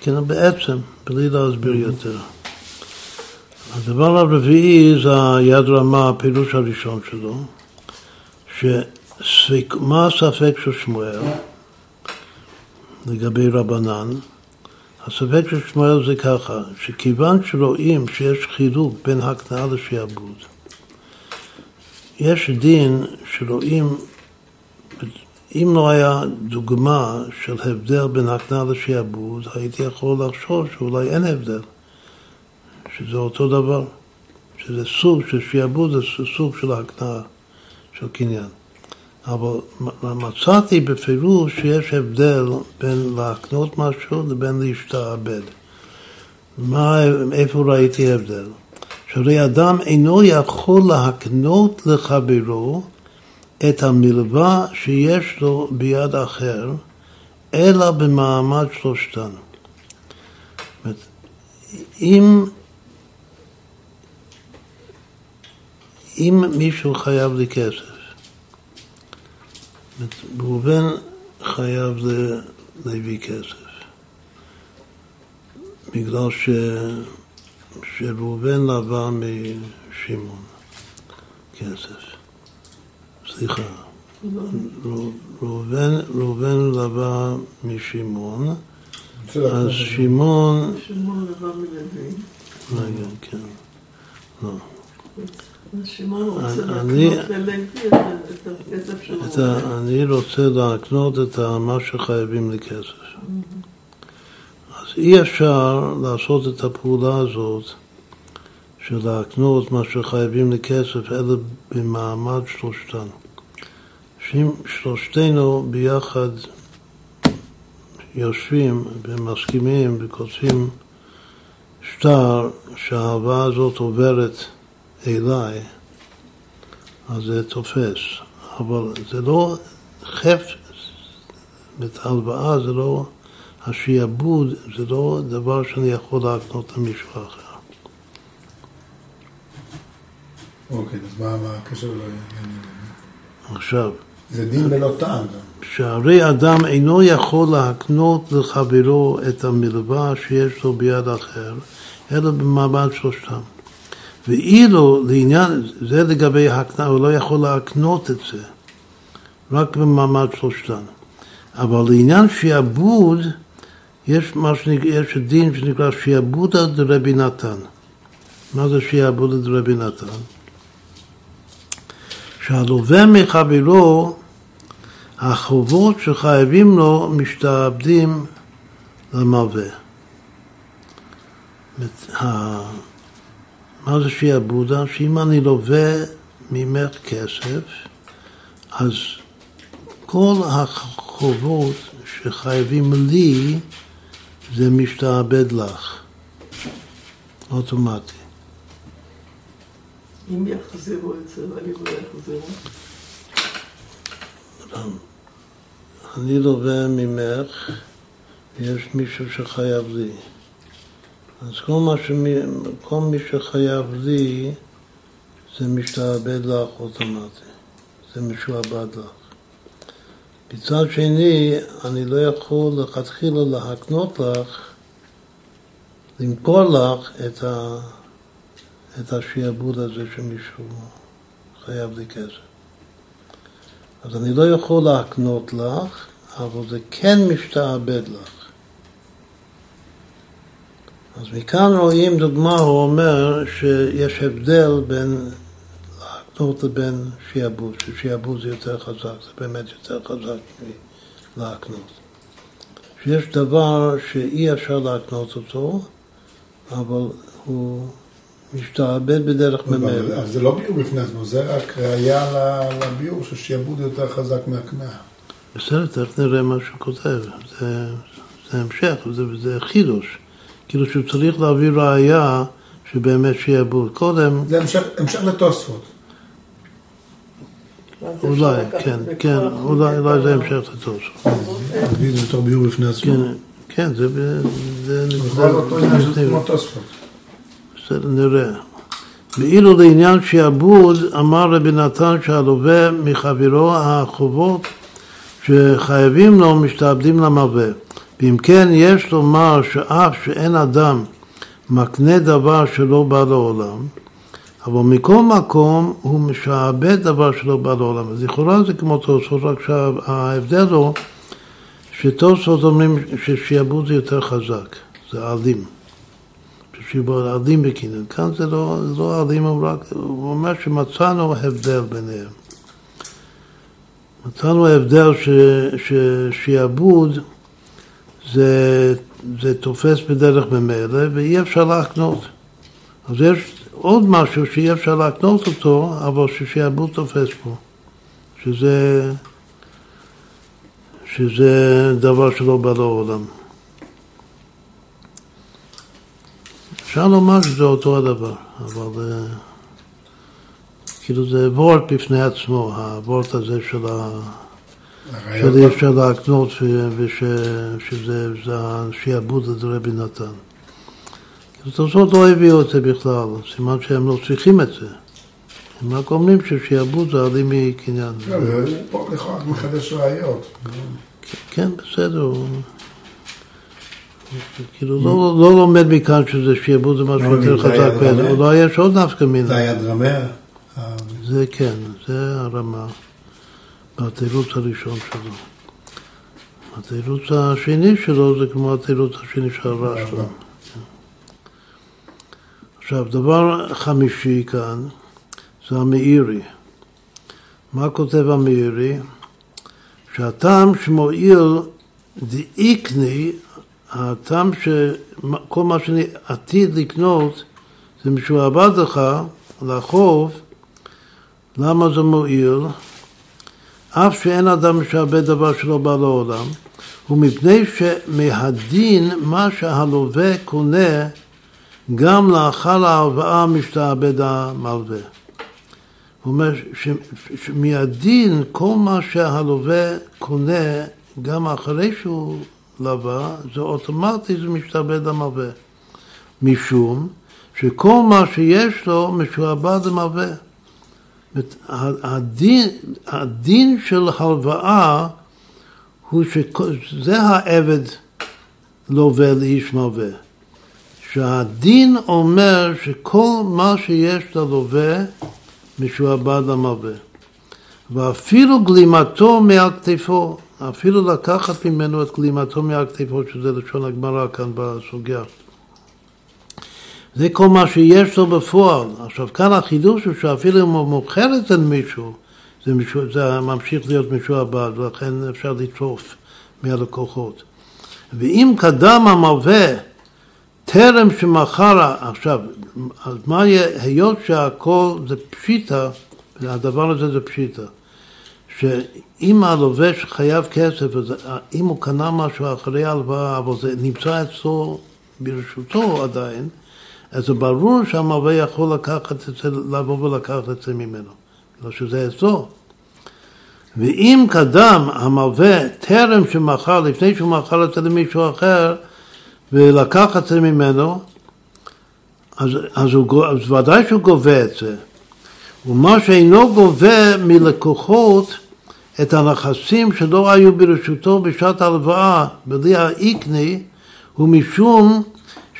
כן, בעצם, בלי להסביר יותר. הדבר הרביעי זה היד רמה, הפירוש הראשון שלו, שמה הספק של שמואל לגבי רבנן? הספק של שמואל זה ככה, שכיוון שרואים שיש חילוק בין הקנאה לשעבוד, יש דין שרואים, אם לא היה דוגמה של הבדל בין הקנאה לשעבוד, הייתי יכול לחשוב שאולי אין הבדל, שזה אותו דבר, שזה סוג של שעבוד, זה סוג של הקנאה של קניין. אבל מצאתי בפירוש שיש הבדל בין להקנות משהו לבין להשתעבד. מה, איפה ראיתי הבדל? שהרי אדם אינו יכול להקנות לחברו את המלווה שיש לו ביד אחר, אלא במעמד שלושתן. אם, אם מישהו חייב לי כסף, ראובן חייב להביא כסף, בגלל ש... שראובן לווה משמעון כסף. סליחה. ראובן, ראובן לווה משמעון, אז שמעון... שמעון לווה מלוי. רגע, כן. לא. אני רוצה להקנות את מה שחייבים לכסף. אז אי אפשר לעשות את הפעולה הזאת של להקנות מה שחייבים לכסף, אלא במעמד שלושתן. שאם שלושתנו ביחד יושבים ומסכימים וכותבים שטר שהאהבה הזאת עוברת אליי, אז זה תופס. אבל זה לא חפץ, הלוואה זה לא, השיעבוד זה לא דבר שאני יכול להקנות למישהו אחר. אוקיי, אז מה הקשר לעניין? עכשיו. זה דין בלא טעם שהרי אדם אינו יכול להקנות לחברו את המלווה שיש לו ביד אחר, אלא במעמד שלושתם. ואילו לעניין, זה לגבי ההקנה, הוא לא יכול להקנות את זה, רק במעמד שלושתן. אבל לעניין שעבוד, יש, שנקרא, יש דין שנקרא שעבודא דרבי נתן. מה זה שעבודא דרבי נתן? שהלווה מחברו, החובות שחייבים לו משתעבדים למלווה. מה זה שיעבודה? שאם אני לווה ממך כסף, אז כל החובות שחייבים לי זה משתעבד לך, אוטומטי. אם יחזירו את זה ואני לא יחזירו? אני לווה ממך, ויש מישהו שחייב לי. אז כל, מה שמי, כל מי שחייב לי, זה משתעבד לך אוטומטי, זה משועבד לך. מצד שני, אני לא יכול לכתחילה להקנות לך, למכור לך את, ה, את השיעבוד הזה שמישהו חייב לי כסף. אז אני לא יכול להקנות לך, אבל זה כן משתעבד לך. אז מכאן רואים דוגמה, הוא אומר שיש הבדל בין להקנות לבין שיעבוד, ששיעבוד זה יותר חזק, זה באמת יותר חזק מלהקנות. שיש דבר שאי אפשר להקנות אותו, אבל הוא משתעבד בדרך ממילא. אבל זה לא ביור בפני עצמו, זה רק ראייה לביור ששיעבוד יותר חזק מהקנאה. בסדר, תכף נראה מה שהוא כותב. זה, זה המשך, זה, זה חידוש. כאילו שהוא צריך להביא ראייה שבאמת שיעבוד. קודם... זה המשך, המשך לתוספות. אולי, כן, כן, אולי, אולי זה המשך לתוספות. להביא את זה בתור ביור בפני עצמו. כן, כן, זה... זה. בסדר, נראה. ואילו לעניין שעבוד, אמר רבי נתן שהלווה מחברו החובות שחייבים לו משתעבדים למלווה. ואם כן, יש לומר שאף שאין אדם מקנה דבר שלא בא לעולם, אבל מכל מקום הוא משעבד דבר שלא בא לעולם. אז לכאורה זה כמו תוספות, רק שההבדל הוא שתוספות אומרים ששיעבוד זה יותר חזק. זה עלים. שיבוא עלים בקניין. כאן זה לא, לא עלים, הוא רק, הוא אומר שמצאנו הבדל ביניהם. מצאנו הבדל ששיעבוד זה, זה תופס בדרך ממילא ואי אפשר להקנות. אז יש עוד משהו שאי אפשר להקנות אותו, אבל ששיעבוד תופס פה, שזה, שזה דבר שלא בא לעולם. אפשר לומר שזה אותו הדבר, אבל uh, כאילו זה וורט בפני עצמו, הוורט הזה של ה... שאי אפשר להקנות ושזה השעבוד הזה רבי נתן. תוספות לא הביאו את זה בכלל, סימן שהם לא צריכים את זה. הם רק אומרים ששעבוד זה עלים מקניין. לא, זה פה לכאורה מחדש ראיות. כן, בסדר. כאילו לא, לא לומד מכאן שזה שיעבוד זה משהו יותר חזק, אולי יש עוד נפקא מינה. זה היה דרמה? זה כן, זה הרמה בתירוץ הראשון שלו. התירוץ השני שלו זה כמו התירוץ השני של הרשב"א. עכשיו, דבר חמישי כאן זה המאירי. מה כותב המאירי? שהטעם שמועיל דאיקני, הטעם שכל מה שאני עתיד לקנות זה משועבד לך לחוב, למה זה מועיל? אף שאין אדם משעבד דבר שלא בא לעולם, ומפני שמהדין מה שהלווה קונה גם לאחר ההלוואה משתעבד המלווה. הוא אומר שמהדין כל מה שהלווה קונה גם אחרי שהוא לווה, זה אוטומטי זה משתעבד המלווה. משום שכל מה שיש לו משועבד למלווה. הדין, הדין של הלוואה הוא שזה העבד לווה לאיש מלווה. שהדין אומר שכל מה שיש ללווה משועבד למלווה. ואפילו גלימתו מעל כתפו, אפילו לקחת ממנו את גלימתו מעל כתפו, שזה לשון הגמרא כאן בסוגיה. זה כל מה שיש לו בפועל. עכשיו כאן החידוש הוא שאפילו אם הוא מוכר את זה למישהו, זה, משוע, זה ממשיך להיות משועבד, ולכן אפשר לטרוף מהלקוחות. ואם קדם המלווה טרם שמכר, עכשיו, אז מה יהיה, היות שהכל זה פשיטה, והדבר הזה זה פשיטה, שאם הלובש חייב כסף, אז אם הוא קנה משהו אחרי ההלוואה, אבל זה נמצא אצלו ברשותו עדיין, אז זה ברור שהמלווה יכול לקחת את זה, לבוא ולקחת את זה ממנו, לא שזה אצלו. ואם קדם המלווה טרם שמכר, לפני שהוא מכר את זה למישהו אחר, ולקח את זה ממנו, אז, אז, הוא, אז ודאי שהוא גובה את זה. ומה שאינו גובה מלקוחות את הנכסים שלא היו ברשותו בשעת ההלוואה, בלי האיקני, הוא משום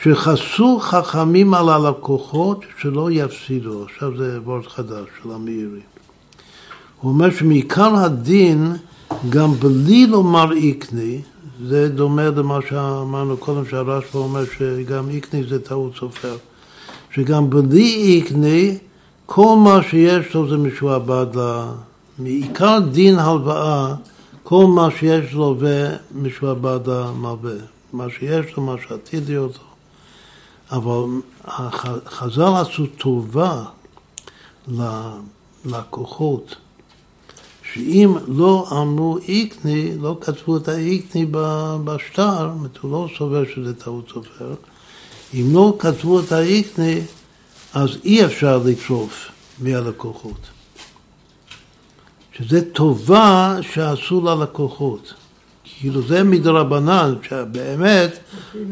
שחסו חכמים על הלקוחות שלא יפסידו. עכשיו זה וורד חדש של המאירי. הוא אומר שמעיקר הדין, גם בלי לומר איקני, זה דומה למה שאמרנו קודם, שהרשב"א אומר שגם איקני זה טעות סופר. שגם בלי איקני, כל מה שיש לו זה משועבד ל... מעיקר דין הלוואה, כל מה שיש לו ומשועבד למלווה. מה שיש לו, מה שעתיד להיות לו. אבל חז"ל עשו טובה ללקוחות. שאם לא אמרו איקני, לא כתבו את האיקני בשטר, זאת הוא לא סובר שזה טעות סופר, אם לא כתבו את האיקני, אז אי אפשר לטרוף מהלקוחות. שזה טובה שעשו ללקוחות. כאילו זה מדרבנן, שבאמת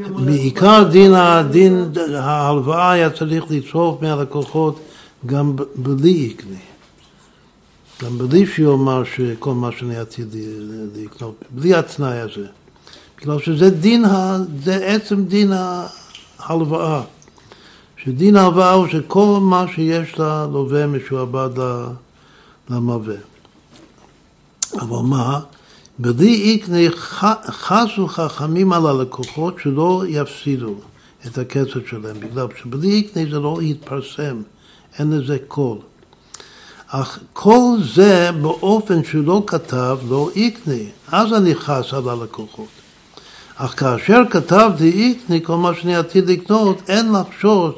מעיקר דין, הדין ההלוואה היה צריך לצרוף מהלקוחות גם בלי איקני. גם בלי שיאמר שכל מה שאני עתיד לקנות, בלי התנאי הזה. בגלל שזה דין, זה עצם דין ההלוואה. שדין ההלוואה הוא שכל מה שיש ללווה משועבד למלווה. אבל מה? בלי איקני חסו חכמים על הלקוחות שלא יפסידו את הכסף שלהם, בגלל שבלי איקני זה לא יתפרסם, אין לזה קול. אך כל זה באופן שלא כתב לא איקני, אז אני חס על הלקוחות. אך כאשר כתבתי איקני, כל מה שאני עתיד לקנות, אין לחשוש,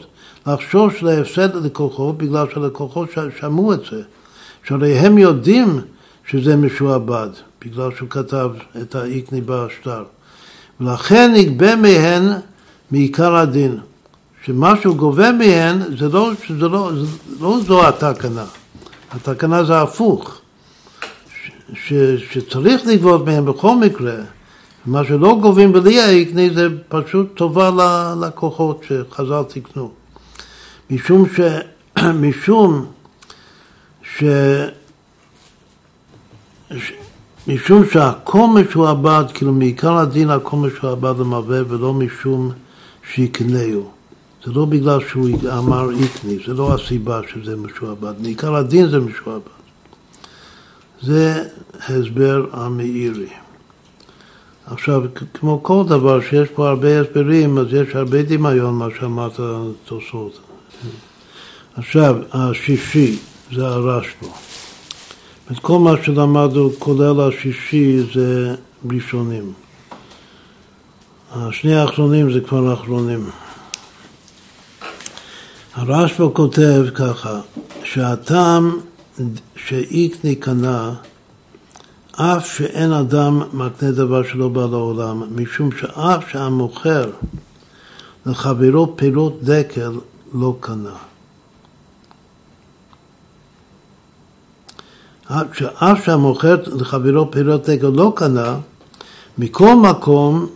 לחשוש להפסד ללקוחות, בגלל שהלקוחות שמעו את זה. שהרי הם יודעים שזה משועבד, בגלל שהוא כתב את האיקני בשטר. ולכן נגבה מהן מעיקר הדין. שמה שהוא גובה מהן, זה לא, זה לא, זה לא זו התקנה. התקנה זה הפוך. ש, שצריך לגבות מהן בכל מקרה. מה שלא גובים בלי האיקני זה פשוט טובה ללקוחות שחז"ל תקנו. משום ש... משום ש... משום שהכל משועבד, כאילו מעיקר הדין הכל משועבד למלווה ולא משום שיקנהו. זה לא בגלל שהוא אמר איקני, זה לא הסיבה שזה משועבד, מעיקר הדין זה משועבד. זה הסבר המאירי. עכשיו, כמו כל דבר שיש פה הרבה הסברים, אז יש הרבה דמיון מה שאמרת תוספות. עכשיו, השישי זה הרשב"א. את כל מה שלמדנו, כולל השישי, זה ראשונים. השני האחרונים זה כבר האחרונים. הרשב"א כותב ככה, שהטעם שאיקני קנה, אף שאין אדם מקנה דבר שלא בא לעולם, משום שאף שהמוכר לחברו פירות דקל לא קנה. שאף שהמוכר לחברו פירות דקל לא קנה, מכל מקום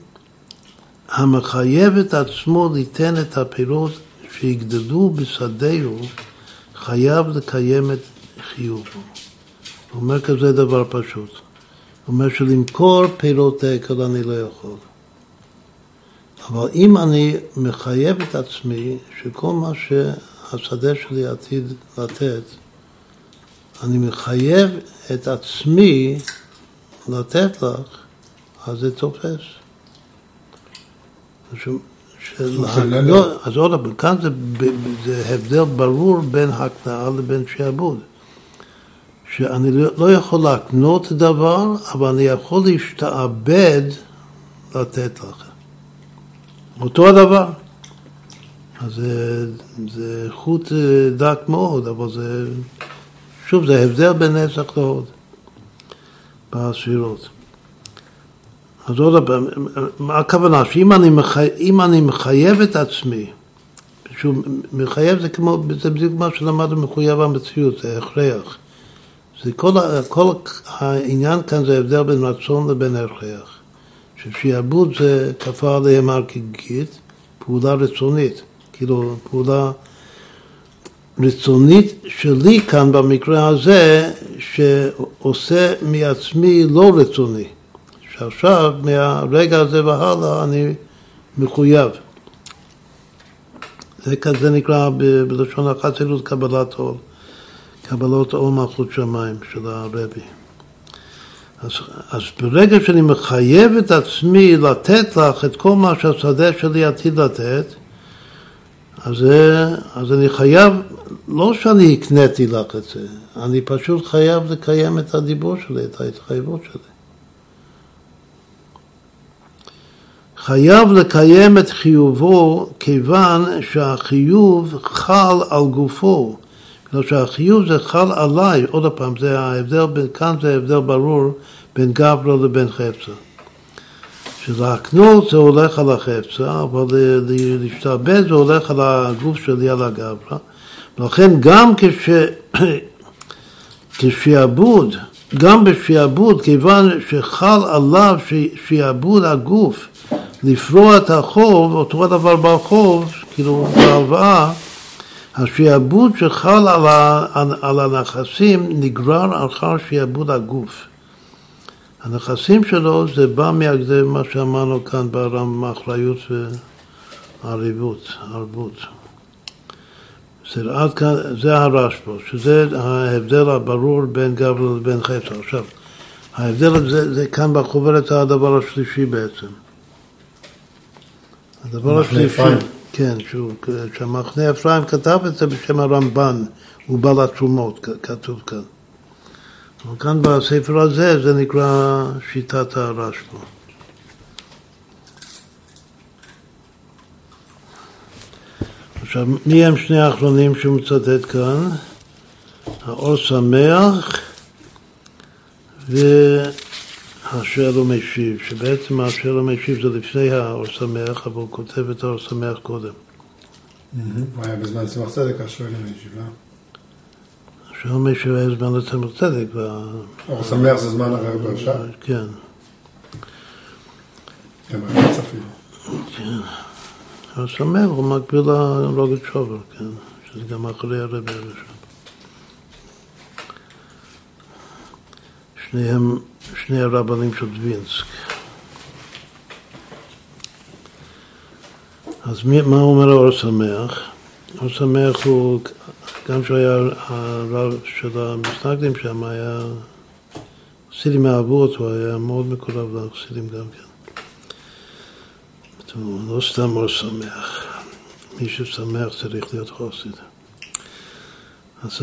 המחייב את עצמו ליתן את הפירות שיגדלו בשדהו, חייב לקיים את חיובו. הוא אומר כזה דבר פשוט. הוא אומר שלמכור פירות דקל אני לא יכול. אבל אם אני מחייב את עצמי שכל מה שהשדה שלי עתיד לתת, אני מחייב את עצמי לתת לך, אז זה תופס. לא, אז עוד פעם, כאן זה, זה הבדל ברור בין הקנאה לבין שעבוד. שאני לא, לא יכול להקנות דבר, אבל אני יכול להשתעבד לתת לכם. אותו הדבר. אז זה, זה חוט אה, דק מאוד, אבל זה, שוב, זה הבדל בין נצח להוד בספירות. אז עוד פעם, מה הכוונה? שאם אני, מחי... אני מחייב את עצמי, שהוא מחייב זה כמו, זה בדיוק מה שלמדנו מחויב המציאות, זה הכרח. זה כל, כל העניין כאן זה הבדל בין רצון לבין הכרח. ששיעבוד זה כפה עליהם הר פעולה רצונית, כאילו פעולה רצונית שלי כאן במקרה הזה, שעושה מעצמי לא רצוני. שעכשיו, מהרגע הזה והלאה, אני מחויב. זה כזה נקרא בלשון החסידות קבלת עול, קבלות עול מלכות שמיים של הרבי. אז, אז ברגע שאני מחייב את עצמי לתת לך את כל מה שהשדה שלי עתיד לתת, אז, אז אני חייב, לא שאני הקניתי לך את זה, אני פשוט חייב לקיים את הדיבור שלי, את ההתחייבות שלי. חייב לקיים את חיובו כיוון שהחיוב חל על גופו. בגלל שהחיוב זה חל עליי, עוד פעם, זה ההבדל, כאן זה הבדל ברור בין גברה לבין חפצה. שלהקנות זה הולך על החפצה, אבל להשתעבד זה הולך על הגוף שלי, על הגברה. ולכן גם כש... כשעבוד, גם בשעבוד, כיוון שחל עליו שעבוד הגוף לפרוע את החוב, אותו הדבר בחוב, כאילו בהלוואה, השעבוד שחל על הנכסים נגרר אחר שעבוד הגוף. הנכסים שלו זה בא מהגדר מה שאמרנו כאן ברם אחריות וערבות, ערבות. זה זה הרשב"א, שזה ההבדל הברור בין גבל לבין חפץ. עכשיו, ההבדל זה, זה כאן בחוברת הדבר השלישי בעצם. הדבר השלישי, כן, שהוא, שהמחנה אפרים כתב את זה בשם הרמב"ן, הוא בעל התרומות, כתוב כאן. אבל כאן בספר הזה זה נקרא שיטת הרשב"א. עכשיו, מי הם שני האחרונים שהוא מצטט כאן? האור שמח והשואל ומשיב, שבעצם השואל ומשיב זה לפני האור שמח, אבל הוא כותב את האור שמח קודם. הוא היה בזמן צמח צדק, השואל ומשיב, לא? השואל ומשיב היה זמן לצמח צדק. אור שמח זה זמן אחר עכשיו? כן. גם הרץ אפילו. כן. האור שמח הוא מקביל לרוגת שובר, כן, שזה גם אחרי הרבי הראשון. שניהם, שני הרבנים של דווינסק. אז מי, מה אומר האור שמח? האור שמח הוא, גם שהוא היה הרב של המסנגדים שם, היה, חסידים אהבו אותו, היה מאוד מקורב לחסידים גם כן. הוא לא סתם אור שמח, מי ששמח צריך להיות חסיד. אז,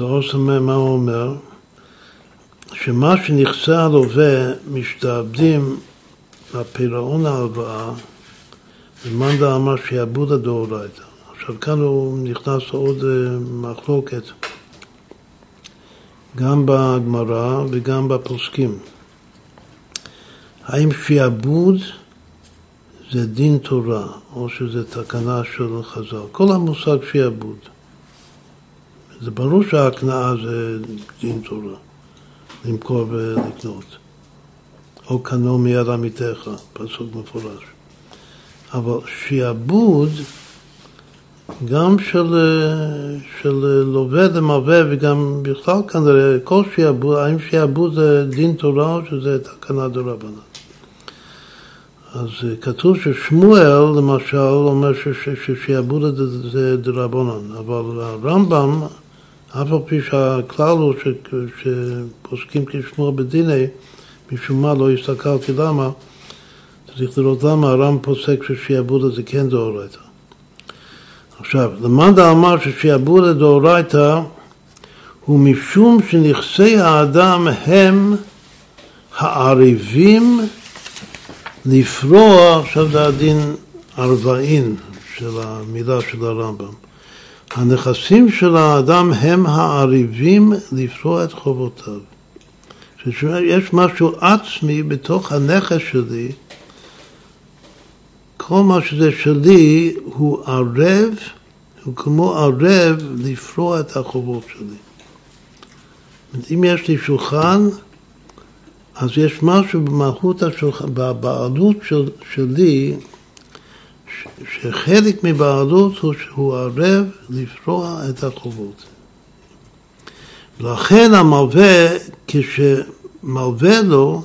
האור שמח, מה הוא אומר? שמה שנכסה הלווה משתעבדים לפירעון ההלוואה, ומנדה אמר שיעבוד הדאורייתא. עכשיו כאן הוא נכנס לעוד אה, מחלוקת, גם בגמרא וגם בפוסקים. האם שיעבוד זה דין תורה, או שזה תקנה של חז"ל? כל המושג שיעבוד. זה ברור שההקנאה זה דין תורה. למכור ולקנות. או קנו מיד עמיתך, פסוק מפורש. אבל שיעבוד גם של, של לווה למלווה וגם בכלל כנראה כל שיעבוד, האם שיעבוד זה דין תורה או שזה תקנה דרבנן. אז כתוב ששמואל למשל אומר ששיעבוד זה דרבנן, אבל הרמב"ם אף על פי שהכלל הוא שפוסקים כשמוע בדיני, משום מה לא הסתכלתי למה, צריך לראות למה הרם פוסק ששיעבוד הזה כן דאורייתא. עכשיו, למאן דאמר ששיעבוד דאורייתא הוא משום שנכסי האדם הם הערבים לפרוע, עכשיו זה הדין ארבעין של המילה של הרמב"ם. הנכסים של האדם הם העריבים לפרוע את חובותיו. יש משהו עצמי בתוך הנכס שלי, כל מה שזה שלי הוא ערב, הוא כמו ערב לפרוע את החובות שלי. אם יש לי שולחן, אז יש משהו במהות השולחן, בבעלות של, שלי, שחלק מבעלות הוא שהוא ערב לפרוע את החובות. לכן המלווה, כשמלווה לו,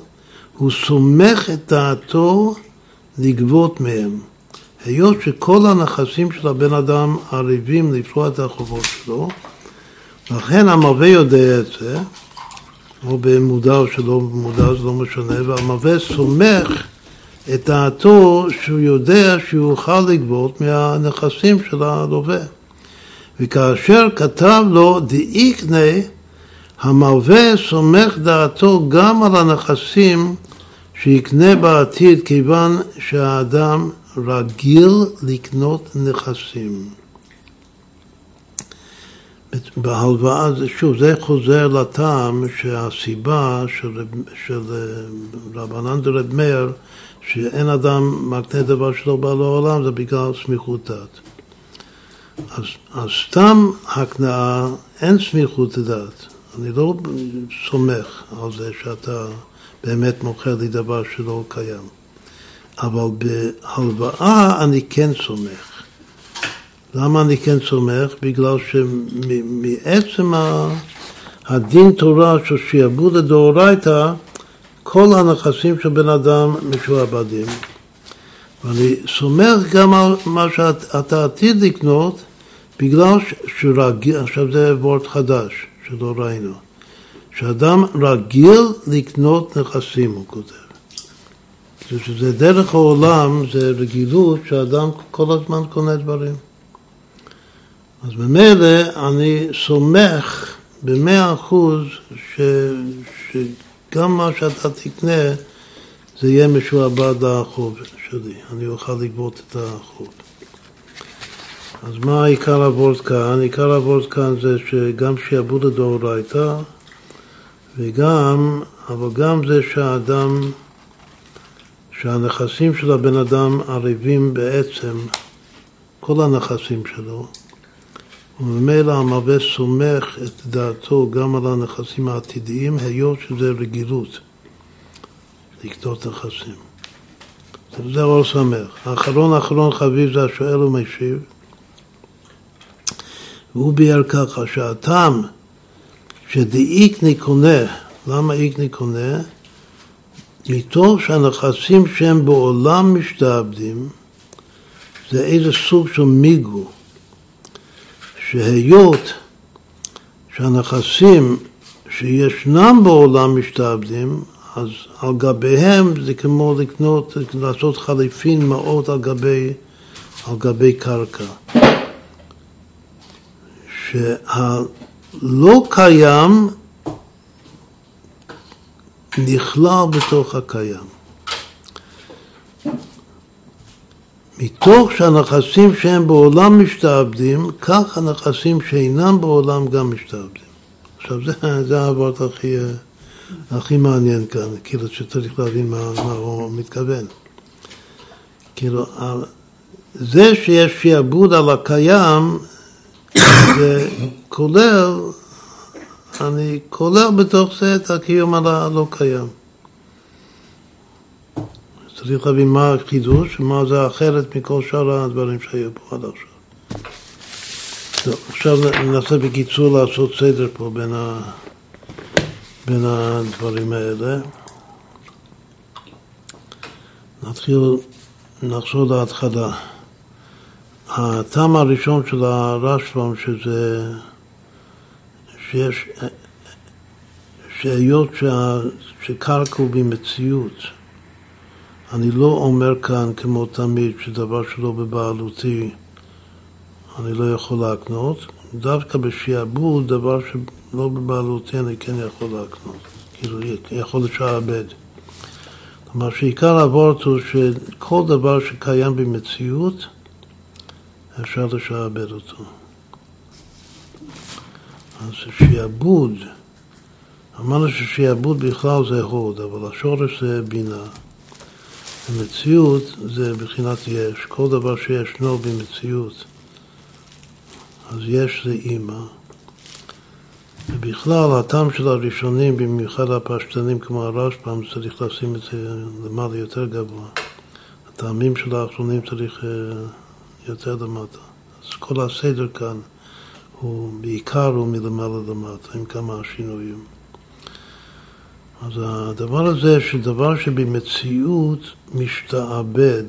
הוא סומך את דעתו לגבות מהם. היות שכל הנכסים של הבן אדם ערבים לפרוע את החובות שלו, לכן המלווה יודע את זה, או במודע או שלא במודע, זה לא משנה, והמלווה סומך את דעתו שהוא יודע שהוא יוכל לגבות מהנכסים של הלווה. וכאשר כתב לו דאיקנה, המלווה סומך דעתו גם על הנכסים שיקנה בעתיד, כיוון שהאדם רגיל לקנות נכסים. בהלוואה, שוב, זה חוזר לטעם שהסיבה של, של רבנן דרב מאיר שאין אדם מקנה דבר שלא בא לעולם, זה בגלל סמיכות דת. אז, אז סתם הקנאה, אין סמיכות דת. אני לא סומך על זה שאתה באמת מוכר לי דבר שלא קיים. אבל בהלוואה אני כן סומך. למה אני כן סומך? בגלל שמעצם הדין תורה של שיעבוד לדאורייתא, כל הנכסים של בן אדם משועבדים. ואני סומך גם על מה שאתה עתיד לקנות, בגלל שרגיל, עכשיו זה וורד חדש שלא ראינו, שאדם רגיל לקנות נכסים, הוא כותב. שזה דרך העולם, זה רגילות שאדם כל הזמן קונה דברים. אז ממילא אני סומך במאה אחוז שגם מה שאתה תקנה זה יהיה משועבד לחוב שלי, אני אוכל לגבות את החוב. אז מה עיקר הוורד כאן? עיקר הוורד כאן זה שגם שיעבוד לדאורייתא וגם, אבל גם זה שהאדם, שהנכסים של הבן אדם ערבים בעצם, כל הנכסים שלו, וממילא המלווה סומך את דעתו גם על הנכסים העתידיים, היות שזה רגילות, לקטות נכסים. זה אור שמח. האחרון האחרון חביב זה השואל ומשיב, והוא ביאר ככה שהטעם שדאיקני קונה, למה איקני קונה? מתוך שהנכסים שהם בעולם משתעבדים זה איזה סוג של מיגו, שהיות שהנכסים שישנם בעולם משתעבדים, אז על גביהם זה כמו לקנות, לעשות חליפין מעות על גבי, על גבי קרקע. שהלא קיים נכלל בתוך הקיים. מתוך שהנכסים שהם בעולם משתעבדים, כך הנכסים שאינם בעולם גם משתעבדים. עכשיו זה, זה העבוד הכי, הכי מעניין כאן, כאילו שצריך להבין מה, מה הוא מתכוון. כאילו, זה שיש שיעבוד על הקיים, זה כולל, אני כולל בתוך זה את הקיום הלא קיים. צריך להבין מה החידוש ומה זה אחרת מכל שאר הדברים שהיו פה עד עכשיו. טוב, עכשיו ננסה בקיצור לעשות סדר פה בין, ה... בין הדברים האלה. נתחיל, נחזור להתחלה. הטעם הראשון של הרשב"ם שזה שיש, שהיות שקרקע הוא במציאות אני לא אומר כאן כמו תמיד שדבר שלא בבעלותי אני לא יכול להקנות, דווקא בשעבוד דבר שלא בבעלותי אני כן יכול להקנות, כאילו יכול לשעבד. כלומר שעיקר הוורט הוא שכל דבר שקיים במציאות אפשר לשעבד אותו. אז שעבוד, אמרנו ששעבוד בכלל זה הוד, אבל השורש זה בינה. המציאות זה בחינת יש, כל דבר שישנו במציאות, אז יש זה אימא. ובכלל, הטעם של הראשונים, במיוחד הפשטנים כמו הרשב"ם, צריך לשים את זה למעלה יותר גבוה. הטעמים של האחרונים צריך אה, יותר למטה. אז כל הסדר כאן הוא בעיקר הוא מלמעלה למטה, עם כמה שינויים. אז הדבר הזה, שדבר שבמציאות משתעבד,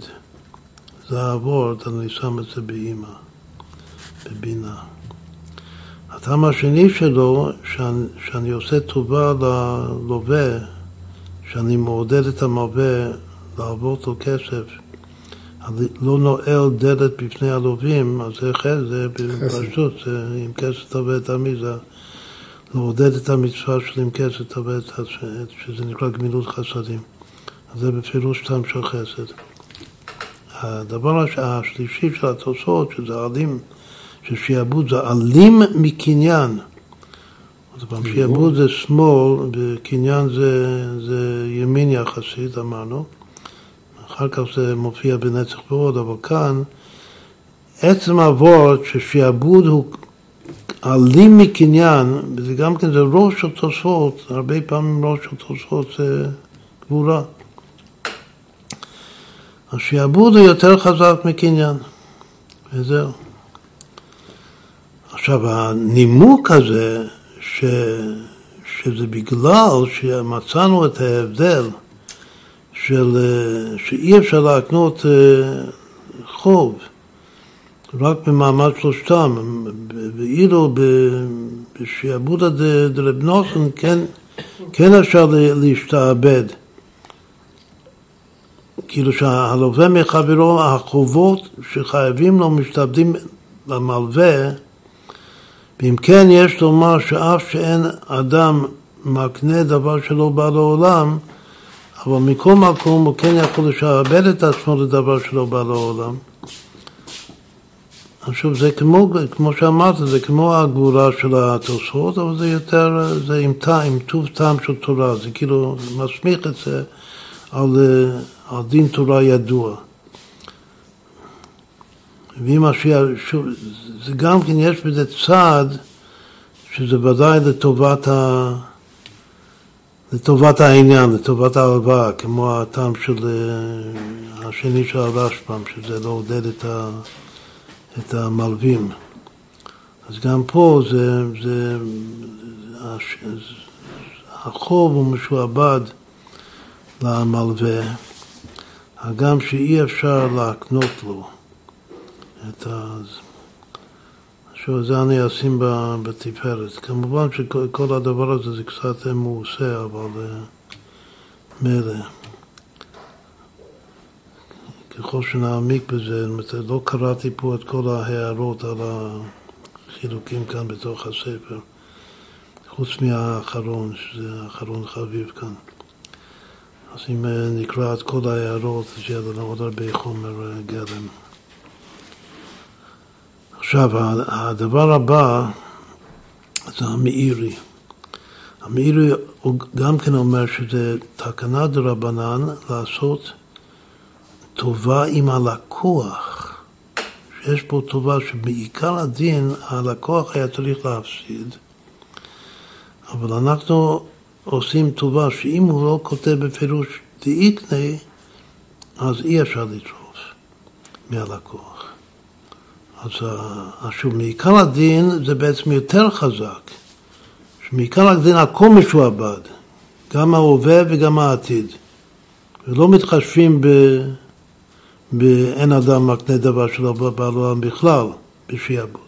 זה העבוד, אני שם את זה באימא, בבינה. הטעם השני שלו, שאני, שאני עושה טובה ללווה, שאני מעודד את המלווה לעבור אותו כסף, לא נועל דלת בפני הלווים, אז זה חסד, זה פשוט, עם כסף תבע את עמי, זה לעודד את המצווה של עם כסף תבע את שזה נקרא גמילות חסדים. אז זה בפירוש טעם של חסד. הדבר השלישי של התוצאות, שזה עלים, ששיעבוד זה עלים מקניין. אז פעם שיעבוד זה שמאל, וקניין זה, זה ימין יחסית, אמרנו. אחר כך זה מופיע בנצח ועוד, אבל כאן עצם הוורד ששעבוד הוא עלים מקניין, וזה גם כן, זה ראש של תוספות, הרבה פעמים ראש של תוספות זה גבורה. השעבוד הוא יותר חזק מקניין, וזהו. עכשיו, הנימוק הזה, ש, שזה בגלל שמצאנו את ההבדל של, אה, שאי אפשר להקנות אה, חוב רק במעמד שלושתם, ואילו בשעבודא דרב נוסון כן, כן אפשר להשתעבד. כאילו שהלווה מחברו, החובות שחייבים לו משתעבדים למלווה, ואם כן יש לומר שאף שאין אדם מקנה דבר שלא בא לעולם, אבל מכל מקום הוא כן יכול לשעבד את עצמו לדבר שלא בא לעולם. עכשיו זה כמו, כמו שאמרת, זה כמו הגבורה של התוספות, אבל זה יותר, זה עם טעם, טוב טעם של תורה, זה כאילו מסמיך את זה על, על דין תורה ידוע. ואם השיעה, זה גם כן יש בזה צד שזה ודאי לטובת, ה, לטובת העניין, לטובת ההלוואה, כמו הטעם של אה, השני של הרשב"ם, שזה לא עודד את, ה, את המלווים. אז גם פה זה, זה החוב הוא משועבד למלווה, הגם שאי אפשר להקנות לו. את ה... זה אני אשים בתפארת. כמובן שכל הדבר הזה זה קצת מעושה, אבל אה, מילא. ככל שנעמיק בזה, לא קראתי פה את כל ההערות על החילוקים כאן בתוך הספר, חוץ מהאחרון, שזה האחרון חביב כאן. אז אם אה, נקרא את כל ההערות, אז יהיה לנו עוד הרבה חומר אה, גלם. עכשיו, הדבר הבא זה המאירי. המאירי הוא גם כן אומר שזה תקנה דרבנן לעשות טובה עם הלקוח. שיש פה טובה שבעיקר הדין הלקוח היה צריך להפסיד, אבל אנחנו עושים טובה שאם הוא לא כותב בפירוש דאיקנה, אז אי אפשר לטרוף מהלקוח. אז שוב, מעיקר הדין זה בעצם יותר חזק. שמעיקר הדין הכל משועבד, גם ההווה וגם העתיד. ולא מתחשבים ב... באין אדם מקנה דבר שלא בא לעולם בכלל, בשעבוד.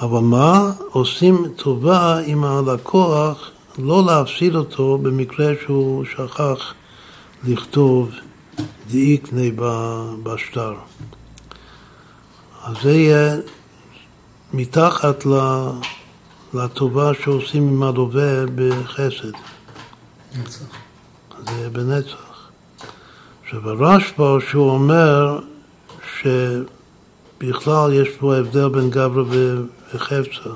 אבל מה? עושים טובה עם הלקוח לא להפסיד אותו במקרה שהוא שכח לכתוב דאיקנה בשטר. אז זה יהיה מתחת לטובה שעושים עם הלווה בחסד. נצח. זה יהיה בנצח. עכשיו הרשב"א שהוא אומר שבכלל יש פה הבדל בין גברא וחפצה.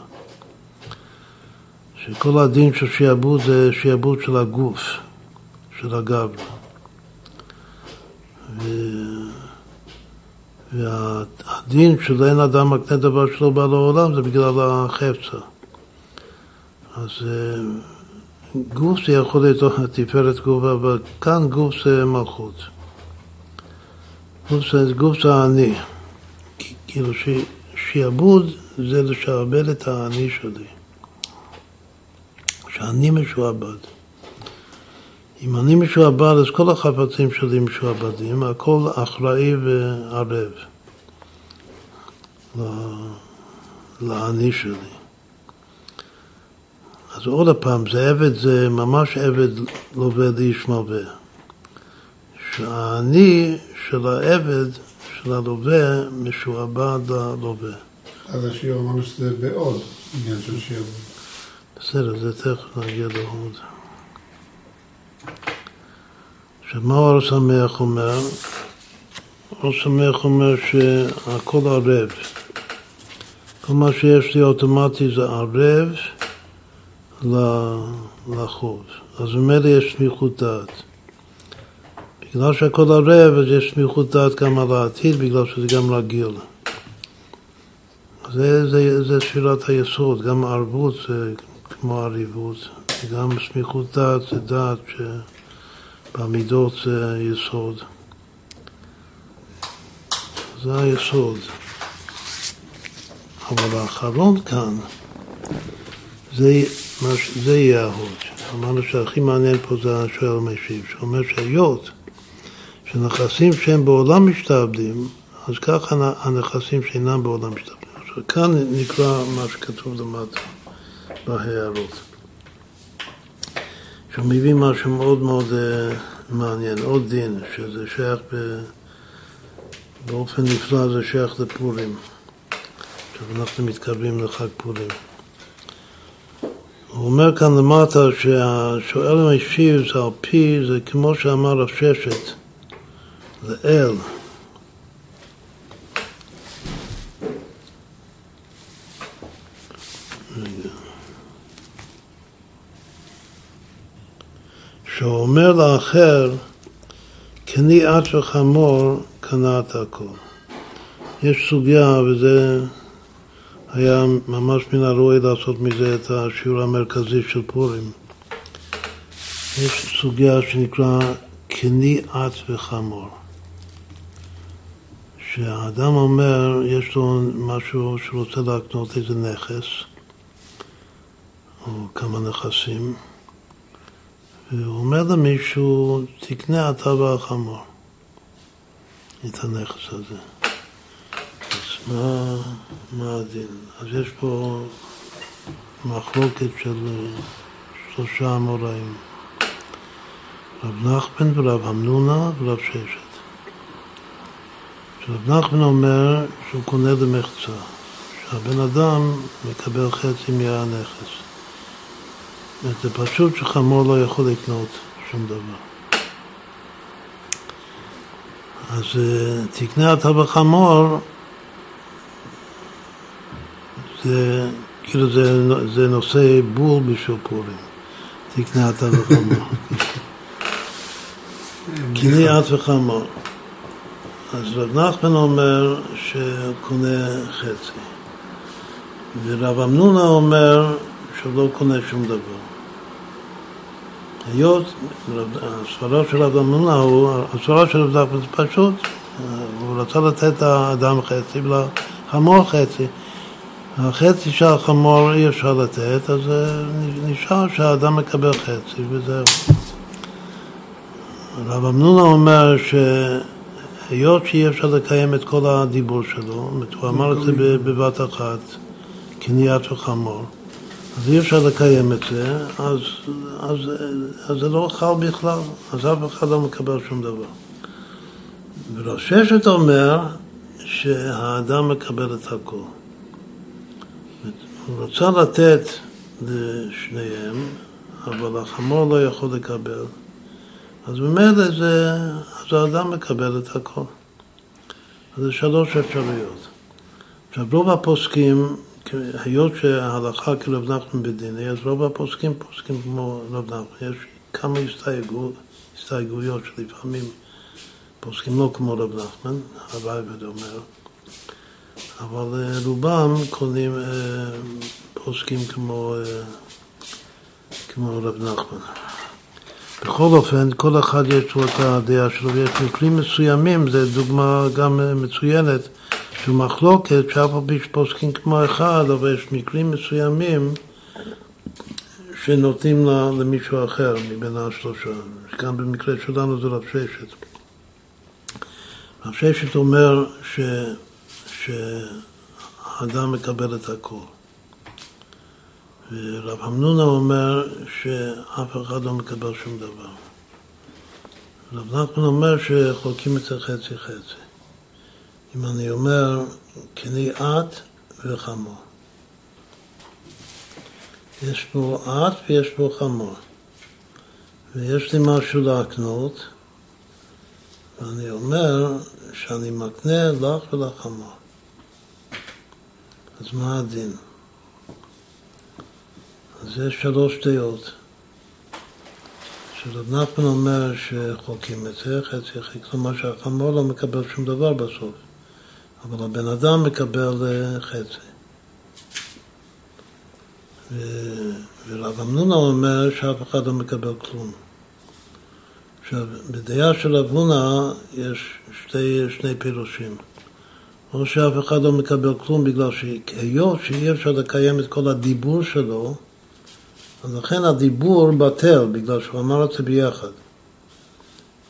שכל הדין של שיעבוד זה שיעבוד של הגוף, של הגברא. ו... והדין של אין אדם מקנה דבר שלא בא לעולם זה בגלל החפצה. אז אה, גוף זה יכול להיות תפארת גוף, אבל כאן גוף זה מלכות. גוף זה, גוף זה האני. כאילו שיעבוד זה לשעבד את האני שלי. שאני משועבד. אם אני משועבד, אז כל החפצים שלי משועבדים, הכל אחראי וערב לאני שלי. אז עוד פעם, זה עבד, זה ממש עבד לווה לאיש מלווה. שהאני של העבד, של הלווה, משועבד ללווה. אז השיעור אמרנו שזה בעוד עניין של שיעבוד. בסדר, זה תכף נגיע לעוד. עכשיו, מה אור שמח אומר? אור שמח אומר שהכל ערב. כל מה שיש לי אוטומטי זה ערב לחוב. אז ממילא יש סמיכות דעת. בגלל שהכל ערב, אז יש סמיכות דעת גם על העתיד, בגלל שזה גם רגיל. זה, זה, זה שאלת היסוד, גם ערבות זה כמו עריבות, וגם סמיכות דעת זה דעת ש... במידות זה יסוד. זה היסוד. אבל האחרון כאן, זה, זה יהיה ההוד. אמרנו שהכי מעניין פה זה השואל המשיב, שאומר שהיות שנכסים שהם בעולם משתעבדים, אז ככה הנכסים שאינם בעולם משתעבדים. עכשיו כאן נקרא מה שכתוב למטה. בהערות. שהוא מביא משהו מאוד מאוד uh, מעניין, עוד דין, שזה שייך ב, באופן נפלא, זה שייך לפורים. עכשיו אנחנו מתקרבים לחג פורים. הוא אומר כאן למטה שהשואל המשיב זה על פי, זה כמו שאמר רב ששת, זה אל. שהוא אומר לאחר, קני עד וחמור קנאת הכל. יש סוגיה, וזה היה ממש מן הראוי לעשות מזה את השיעור המרכזי של פורים. יש סוגיה שנקרא קני עץ וחמור. שהאדם אומר, יש לו משהו שהוא רוצה להקנות איזה נכס, או כמה נכסים, והוא אומר למישהו, תקנה אתה והחמור את הנכס הזה. אז מה, מה הדין? אז יש פה מחלוקת של שלושה אמוראים, רב נחמן ורב אמנונה ורב ששת. רב נחמן אומר שהוא קונה למחצה, שהבן אדם מקבל חצי מהנכס. זה פשוט שחמור לא יכול לקנות שום דבר. אז אה, תקנה אתה בחמור, זה כאילו זה, זה נושא בול בשביל פורים. תקנה אתה בחמור. קנה את וחמור. אז רב נחמן אומר שקונה חצי. ורב אמנונה אומר שהוא לא קונה שום דבר. היות, הסברה של רב אמנונה, הסברה של נחמן זה פשוט, הוא רצה לתת לאדם חצי ולחמור חצי. החצי של החמור אי אפשר לתת, אז נשאר שהאדם מקבל חצי וזהו. רב אמנונה אומר שהיות שאי אפשר לקיים את כל הדיבור שלו, הוא אמר את זה בבת אחת, קניית וחמור, אז אי אפשר לקיים את זה, אז, אז, אז זה לא חל בכלל, אז אף אחד לא מקבל שום דבר. ורב ששת אומר שהאדם מקבל את הכל. הוא רצה לתת לשניהם, אבל החמור לא יכול לקבל. אז ממילא זה, אז האדם מקבל את הכל. אז זה שלוש אפשרויות. עכשיו רוב הפוסקים, היות שההלכה כרב נחמן בדיני, אז רוב הפוסקים פוסקים כמו רב נחמן. יש כמה הסתייגו, הסתייגויות שלפעמים פוסקים לא כמו רב נחמן, הרייבד אומר. אבל אה, רובם קונים אה, פוסקים כמו, אה, כמו רב נחמן. בכל אופן, כל אחד יש לו את הדעה שלו, ויש מקרים מסוימים, זו דוגמה גם מצוינת, של מחלוקת, שאף על פי שפוסקים כמו אחד, אבל יש מקרים מסוימים שנותנים למישהו אחר מבין השלושה. גם במקרה שלנו זה רב ששת. רב ששת אומר ש... שהאדם מקבל את הכל. ורב המנונה אומר שאף אחד לא מקבל שום דבר. רב נחמן אומר שחולקים את זה חצי חצי. אם אני אומר, כני את וחמור. יש פה את ויש פה חמור. ויש לי משהו להקנות, ואני אומר שאני מקנה לך ולחמור. אז מה הדין? אז יש שלוש דעות. שרב נחמן אומר שחוקים את זה, חצי חצי, כלומר שהחמור לא מקבל שום דבר בסוף, אבל הבן אדם מקבל אה, חצי. ורב אמנונה אומר שאף אחד לא מקבל כלום. עכשיו, בדעה של רב הונא יש שתי, שני פירושים. או שאף אחד לא מקבל כלום בגלל שהיות שאי אפשר לקיים את כל הדיבור שלו, אז לכן הדיבור בטל, בגלל שהוא אמר את זה ביחד.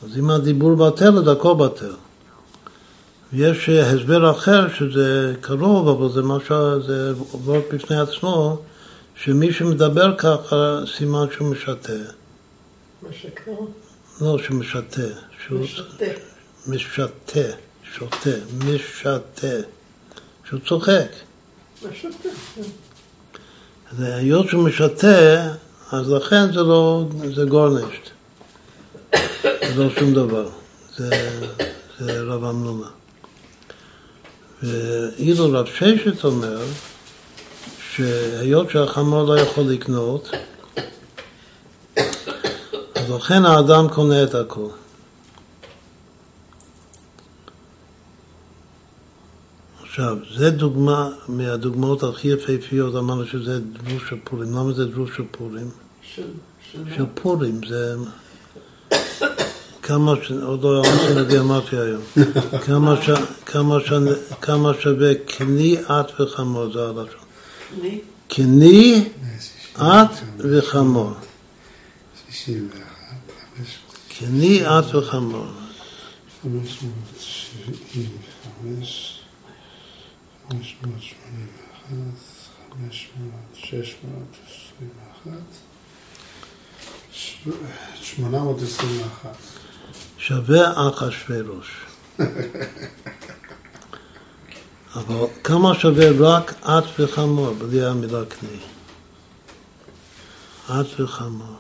אז אם הדיבור בטל, אז הכל בטל. יש הסבר אחר שזה קרוב, אבל זה משהו, זה עובד בפני עצמו, שמי שמדבר ככה, סימן שהוא משתה. משקר? לא, שמשתה. משתה. משתה, שותה, משתה. שהוא צוחק. משתה. והיות שהוא משתה, אז לכן זה לא, זה גורנשט. זה לא שום דבר. זה, זה רב אמנונה. ואילו רב ששת אומר, שהיות שהחמור לא יכול לקנות, אז לכן האדם קונה את הכל. עכשיו, זה דוגמה מהדוגמאות הכי יפהפיות, אמרנו שזה דרוש של פורים. למה זה דרוש של פורים? של פורים, זה... כמה, ש... עוד לא עשינו גיאומטיה היום. כמה, ש... כמה, ש... כמה שווה קני את וחמור, זה הלשון. קני את וחמור. 61, קני את וחמור. 575, 581, 621, 821. שווה אחשוורוש. אבל כמה שווה רק את וחמור, בלי המילה קני? את וחמור.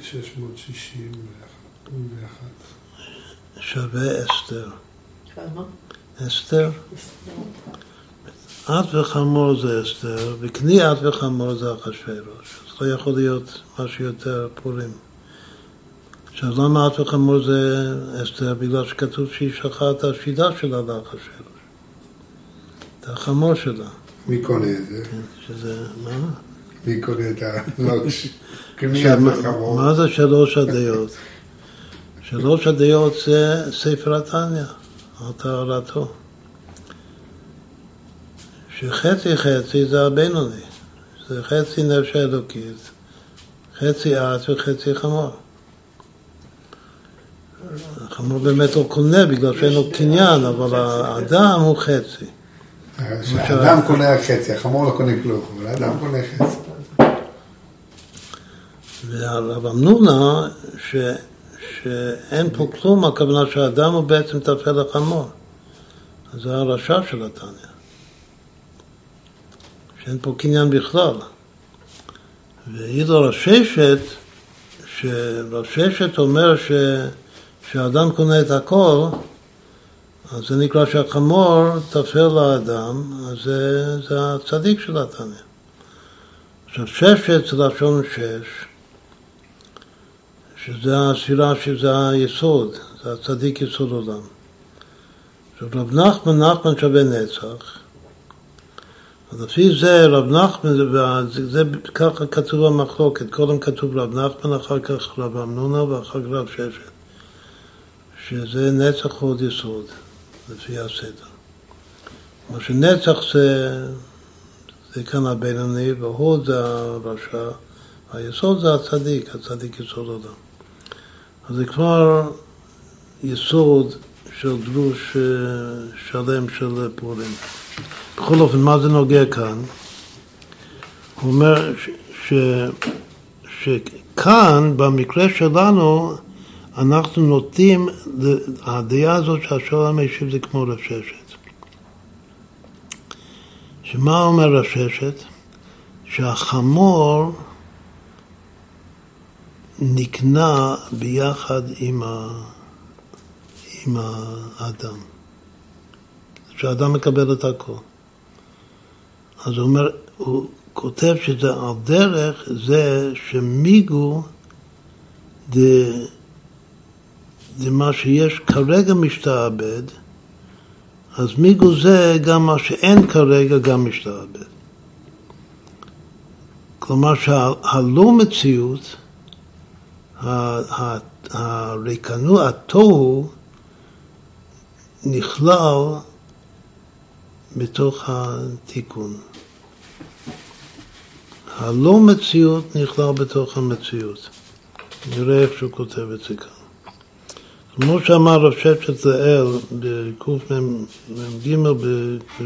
שש מאות שישים ואחת. שווה אסתר. כמה? אסתר? את וחמור זה אסתר, וקני את וחמור זה אחשוורוש. אז לא יכול להיות משהו יותר פורים. עכשיו למה את וחמור זה אסתר? בגלל שכתוב שהיא שלחה את השידה שלה לאחשוורוש. את החמור שלה. מי קונה את זה? כן, שזה, מה? מי קונה את ה... לא. מה זה שלוש הדעות? שלוש הדעות זה ספר התניא, על טהרתו. שחצי חצי זה הבינוני, זה חצי נפש האלוקית, חצי את וחצי חמור. החמור באמת לא קונה בגלל שאין לו קניין, אבל האדם הוא חצי. האדם קונה חצי, החמור לא קונה כלום, אבל האדם קונה חצי. והרב אמנונה, שאין פה כלום, הכוונה שהאדם הוא בעצם טפל לחמור. אז זה הרשע של התניא. שאין פה קניין בכלל. ואילו רב ששת, שרב ששת אומר ש, שהאדם קונה את הכל, אז זה נקרא שהחמור טפל לאדם, אז זה, זה הצדיק של התניא. עכשיו ששת זה לשון שש, שזה הספירה שזה היסוד, זה הצדיק יסוד עולם. עכשיו רב נחמן, נחמן שווה נצח. לפי זה רב נחמן, זה, ככה כתוב במחלוקת, קודם כתוב רב נחמן, אחר כך רב אמנונה ואחר כך רב ששת. שזה נצח הוד יסוד, לפי הסדר. מה שנצח זה, זה כאן הבינוני, והוד זה הרשע, היסוד זה הצדיק, הצדיק יסוד עולם. אז זה כבר יסוד של דרוש אה, שלם של פורים. בכל אופן, מה זה נוגע כאן? הוא אומר שכאן, במקרה שלנו, אנחנו נוטים, הדעה הזאת שהשולם הישיב זה כמו רב ששת. שמה אומר רב ששת? שהחמור נקנה ביחד עם, ה... עם האדם. שהאדם מקבל את הכל. אז הוא אומר, הוא כותב שזה על דרך זה שמיגו זה, זה מה שיש כרגע משתעבד, אז מיגו זה גם מה שאין כרגע גם משתעבד. כלומר שהלא מציאות הריקנות, התוהו, נכלל בתוך התיקון. הלא מציאות נכלל בתוך המציאות. נראה איך שהוא כותב את זה כאן. כמו שאמר רב שפשט זאל בקמ"ג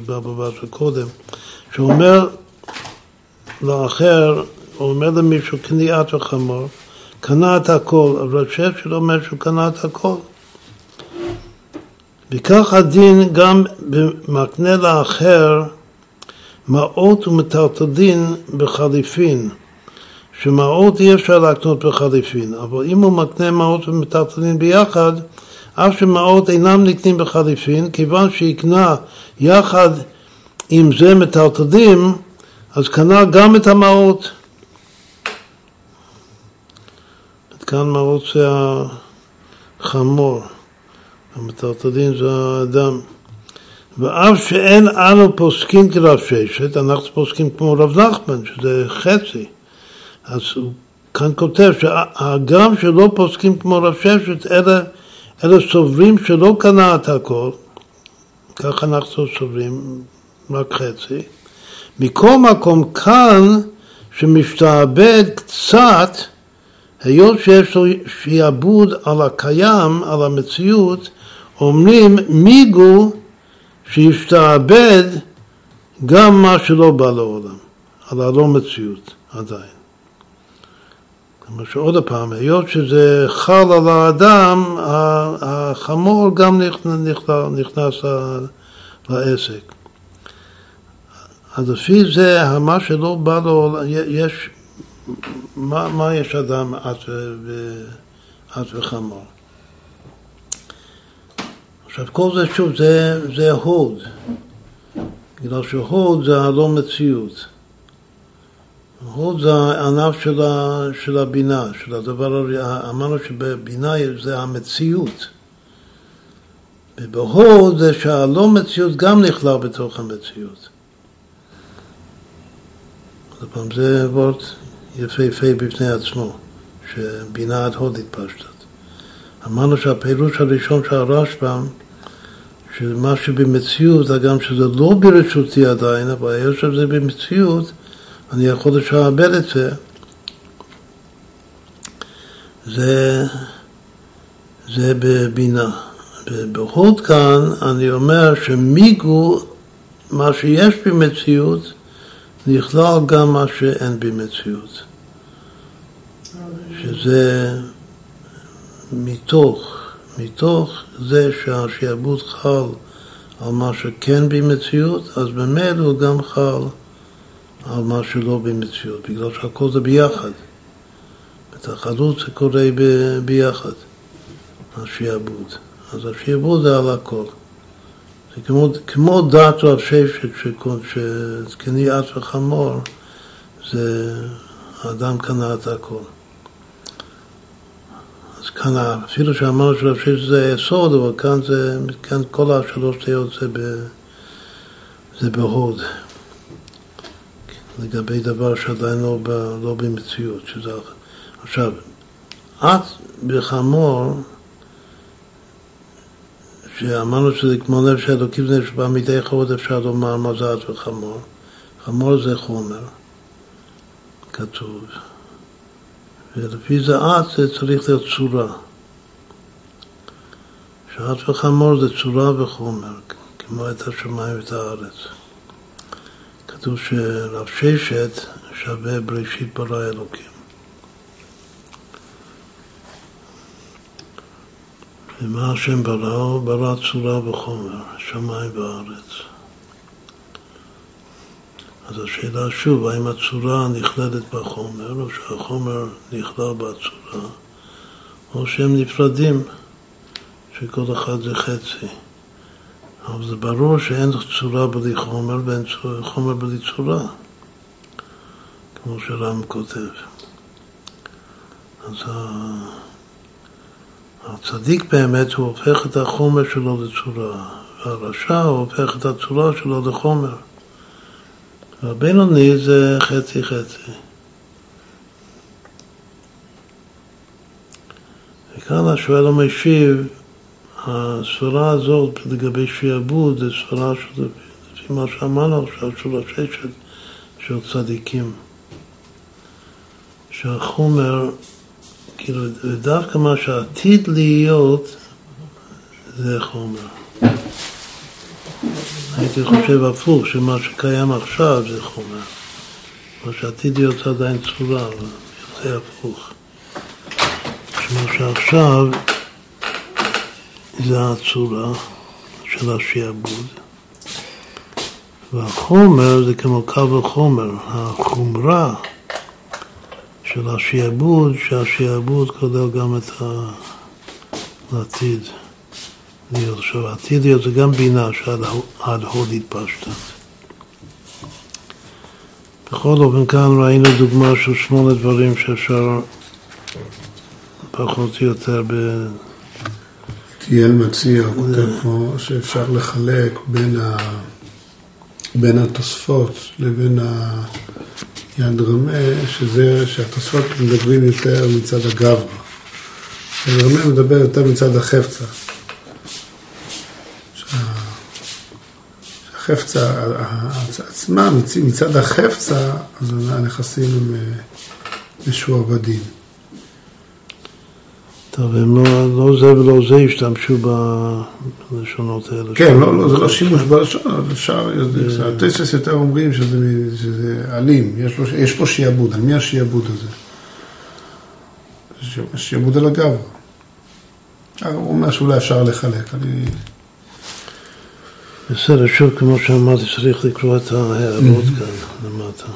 בבבא של קודם, שהוא אומר לאחר, הוא אומר למישהו קניעת וחמור, קנה את הכל, אבל רב שפשט אומר שהוא קנה את הכל. וכך הדין גם מקנה לאחר מעות ומטלטלין בחליפין. שמעות אי אפשר להקנות בחליפין, אבל אם הוא מקנה מעות ומטלטלין ביחד, אף שמעות אינם נקנים בחליפין, כיוון שהקנה יחד עם זה מטלטלים, אז קנה גם את המעות. כאן מעות זה החמור, המטלטלין זה האדם. ואף שאין אנו פוסקים כרב ששת, אנחנו פוסקים כמו רב נחמן, שזה חצי. אז הוא כאן כותב שהגם שלא פוסקים כמו רב ששת, אלא, אלא סוברים שלא קנה את הכל, ככה אנחנו סוברים רק חצי. מכל מקום כאן, שמשתעבד קצת, היות שיש לו שיעבוד על הקיים, על המציאות, אומרים מיגו שישתעבד גם מה שלא בא לעולם, על הלא מציאות עדיין. כלומר שעוד פעם, היות שזה חל על האדם, החמור גם נכנס לעסק. אז לפי זה, מה שלא בא לו, יש, מה, מה יש אדם עט וחמור? עכשיו כל זה שוב, זה, זה הוד, בגלל שהוד זה הלא מציאות. הוד זה הענף של, ה, של הבינה, של הדבר, אמרנו שבבינה זה המציאות. ובהוד זה שהלא מציאות גם נכלל בתוך המציאות. עוד פעם, זה וורט יפהפה בפני עצמו, שבינה עד הוד התפשטת. אמרנו שהפירוש הראשון של הרשב"ם שמה שבמציאות, הגם שזה לא ברשותי עדיין, אבל היות שזה במציאות, אני יכול לשעבד את זה. זה, זה בבינה. ובהוד כאן אני אומר שמיגו, מה שיש במציאות, נכלל גם מה שאין במציאות. שזה מתוך מתוך זה שהשעבוד חל על מה שכן במציאות, אז במילא הוא גם חל על מה שלא במציאות, בגלל שהכל זה ביחד. את החלות זה קורה ביחד, השעבוד. אז השעבוד זה על הכל. כמו, כמו דת רב ששת, שזקני עד וחמור, זה האדם קנה את הכל. אז כאן, אפילו שאמרנו שרב שש זה יסוד, אבל כאן זה, כאן כל השלוש תיות זה, ב, זה בהוד. לגבי דבר שעדיין לא, ב, לא במציאות, שזה... עכשיו, את בחמור, שאמרנו שזה כמו לב שאלוקים זה שבא מידי חוד אפשר לומר את וחמור. חמור זה חומר, כתוב. ולפי זה את זה צריך להיות צורה. שעת וחמור זה צורה וחומר, כמו את השמיים ואת הארץ. כתוב שרב ששת שווה בראשית ברא אלוקים. ומה השם ברא? הוא ברא צורה וחומר, שמיים וארץ. אז השאלה שוב, האם הצורה נכללת בחומר, או שהחומר נכלל בצורה, או שהם נפרדים, שכל אחד זה חצי. אבל זה ברור שאין צורה בלי חומר ואין חומר בלי צורה, כמו שרם כותב. אז הצדיק באמת הוא הופך את החומר שלו לצורה, והרשע הוא הופך את הצורה שלו לחומר. והבינוני זה חצי חצי. וכאן השואל המשיב, הסברה הזאת לגבי שיעבוד זה סברה של, לפי מה שאמרנו עכשיו, של הששת של צדיקים. שהחומר, כאילו, דווקא מה שעתיד להיות זה חומר. הייתי חושב הפוך, שמה שקיים עכשיו זה חומר. מה שעתיד להיות עדיין צורה, אבל יוצא הפוך. שמה שעכשיו זה הצורה של השיעבוד. והחומר זה כמו קו החומר, החומרה של השיעבוד, שהשיעבוד כולל גם את העתיד להיות. עכשיו, העתיד להיות זה גם בינה שעד הוד התפשטת. בכל אופן, כאן ראינו דוגמה של שמונה דברים שאפשר פחות או יותר ב... תיאל מציע, כותב פה שאפשר לחלק בין, ה... בין התוספות לבין היד רמה, שזה שהתוספות מדברים יותר מצד הגברא. יד רמה מדבר יותר מצד החפצה. החפצה עצמה, מצד החפצה, אז הנכסים הם אה, משועבדים. טוב, הם לא, לא זה ולא זה השתמשו בלשונות האלה. כן, לא, לא, זה לא שימוש בלשון, אפשר, הטסס יותר אומרים שזה, שזה אלים, יש, פה שיעבוד, על מי השיעבוד הזה? שיעבוד על הגב. הוא אומר שאולי אפשר לחלק, אני... בסדר, שוב, כמו שאמרתי, צריך לקרוא את ההערות כאן למטה.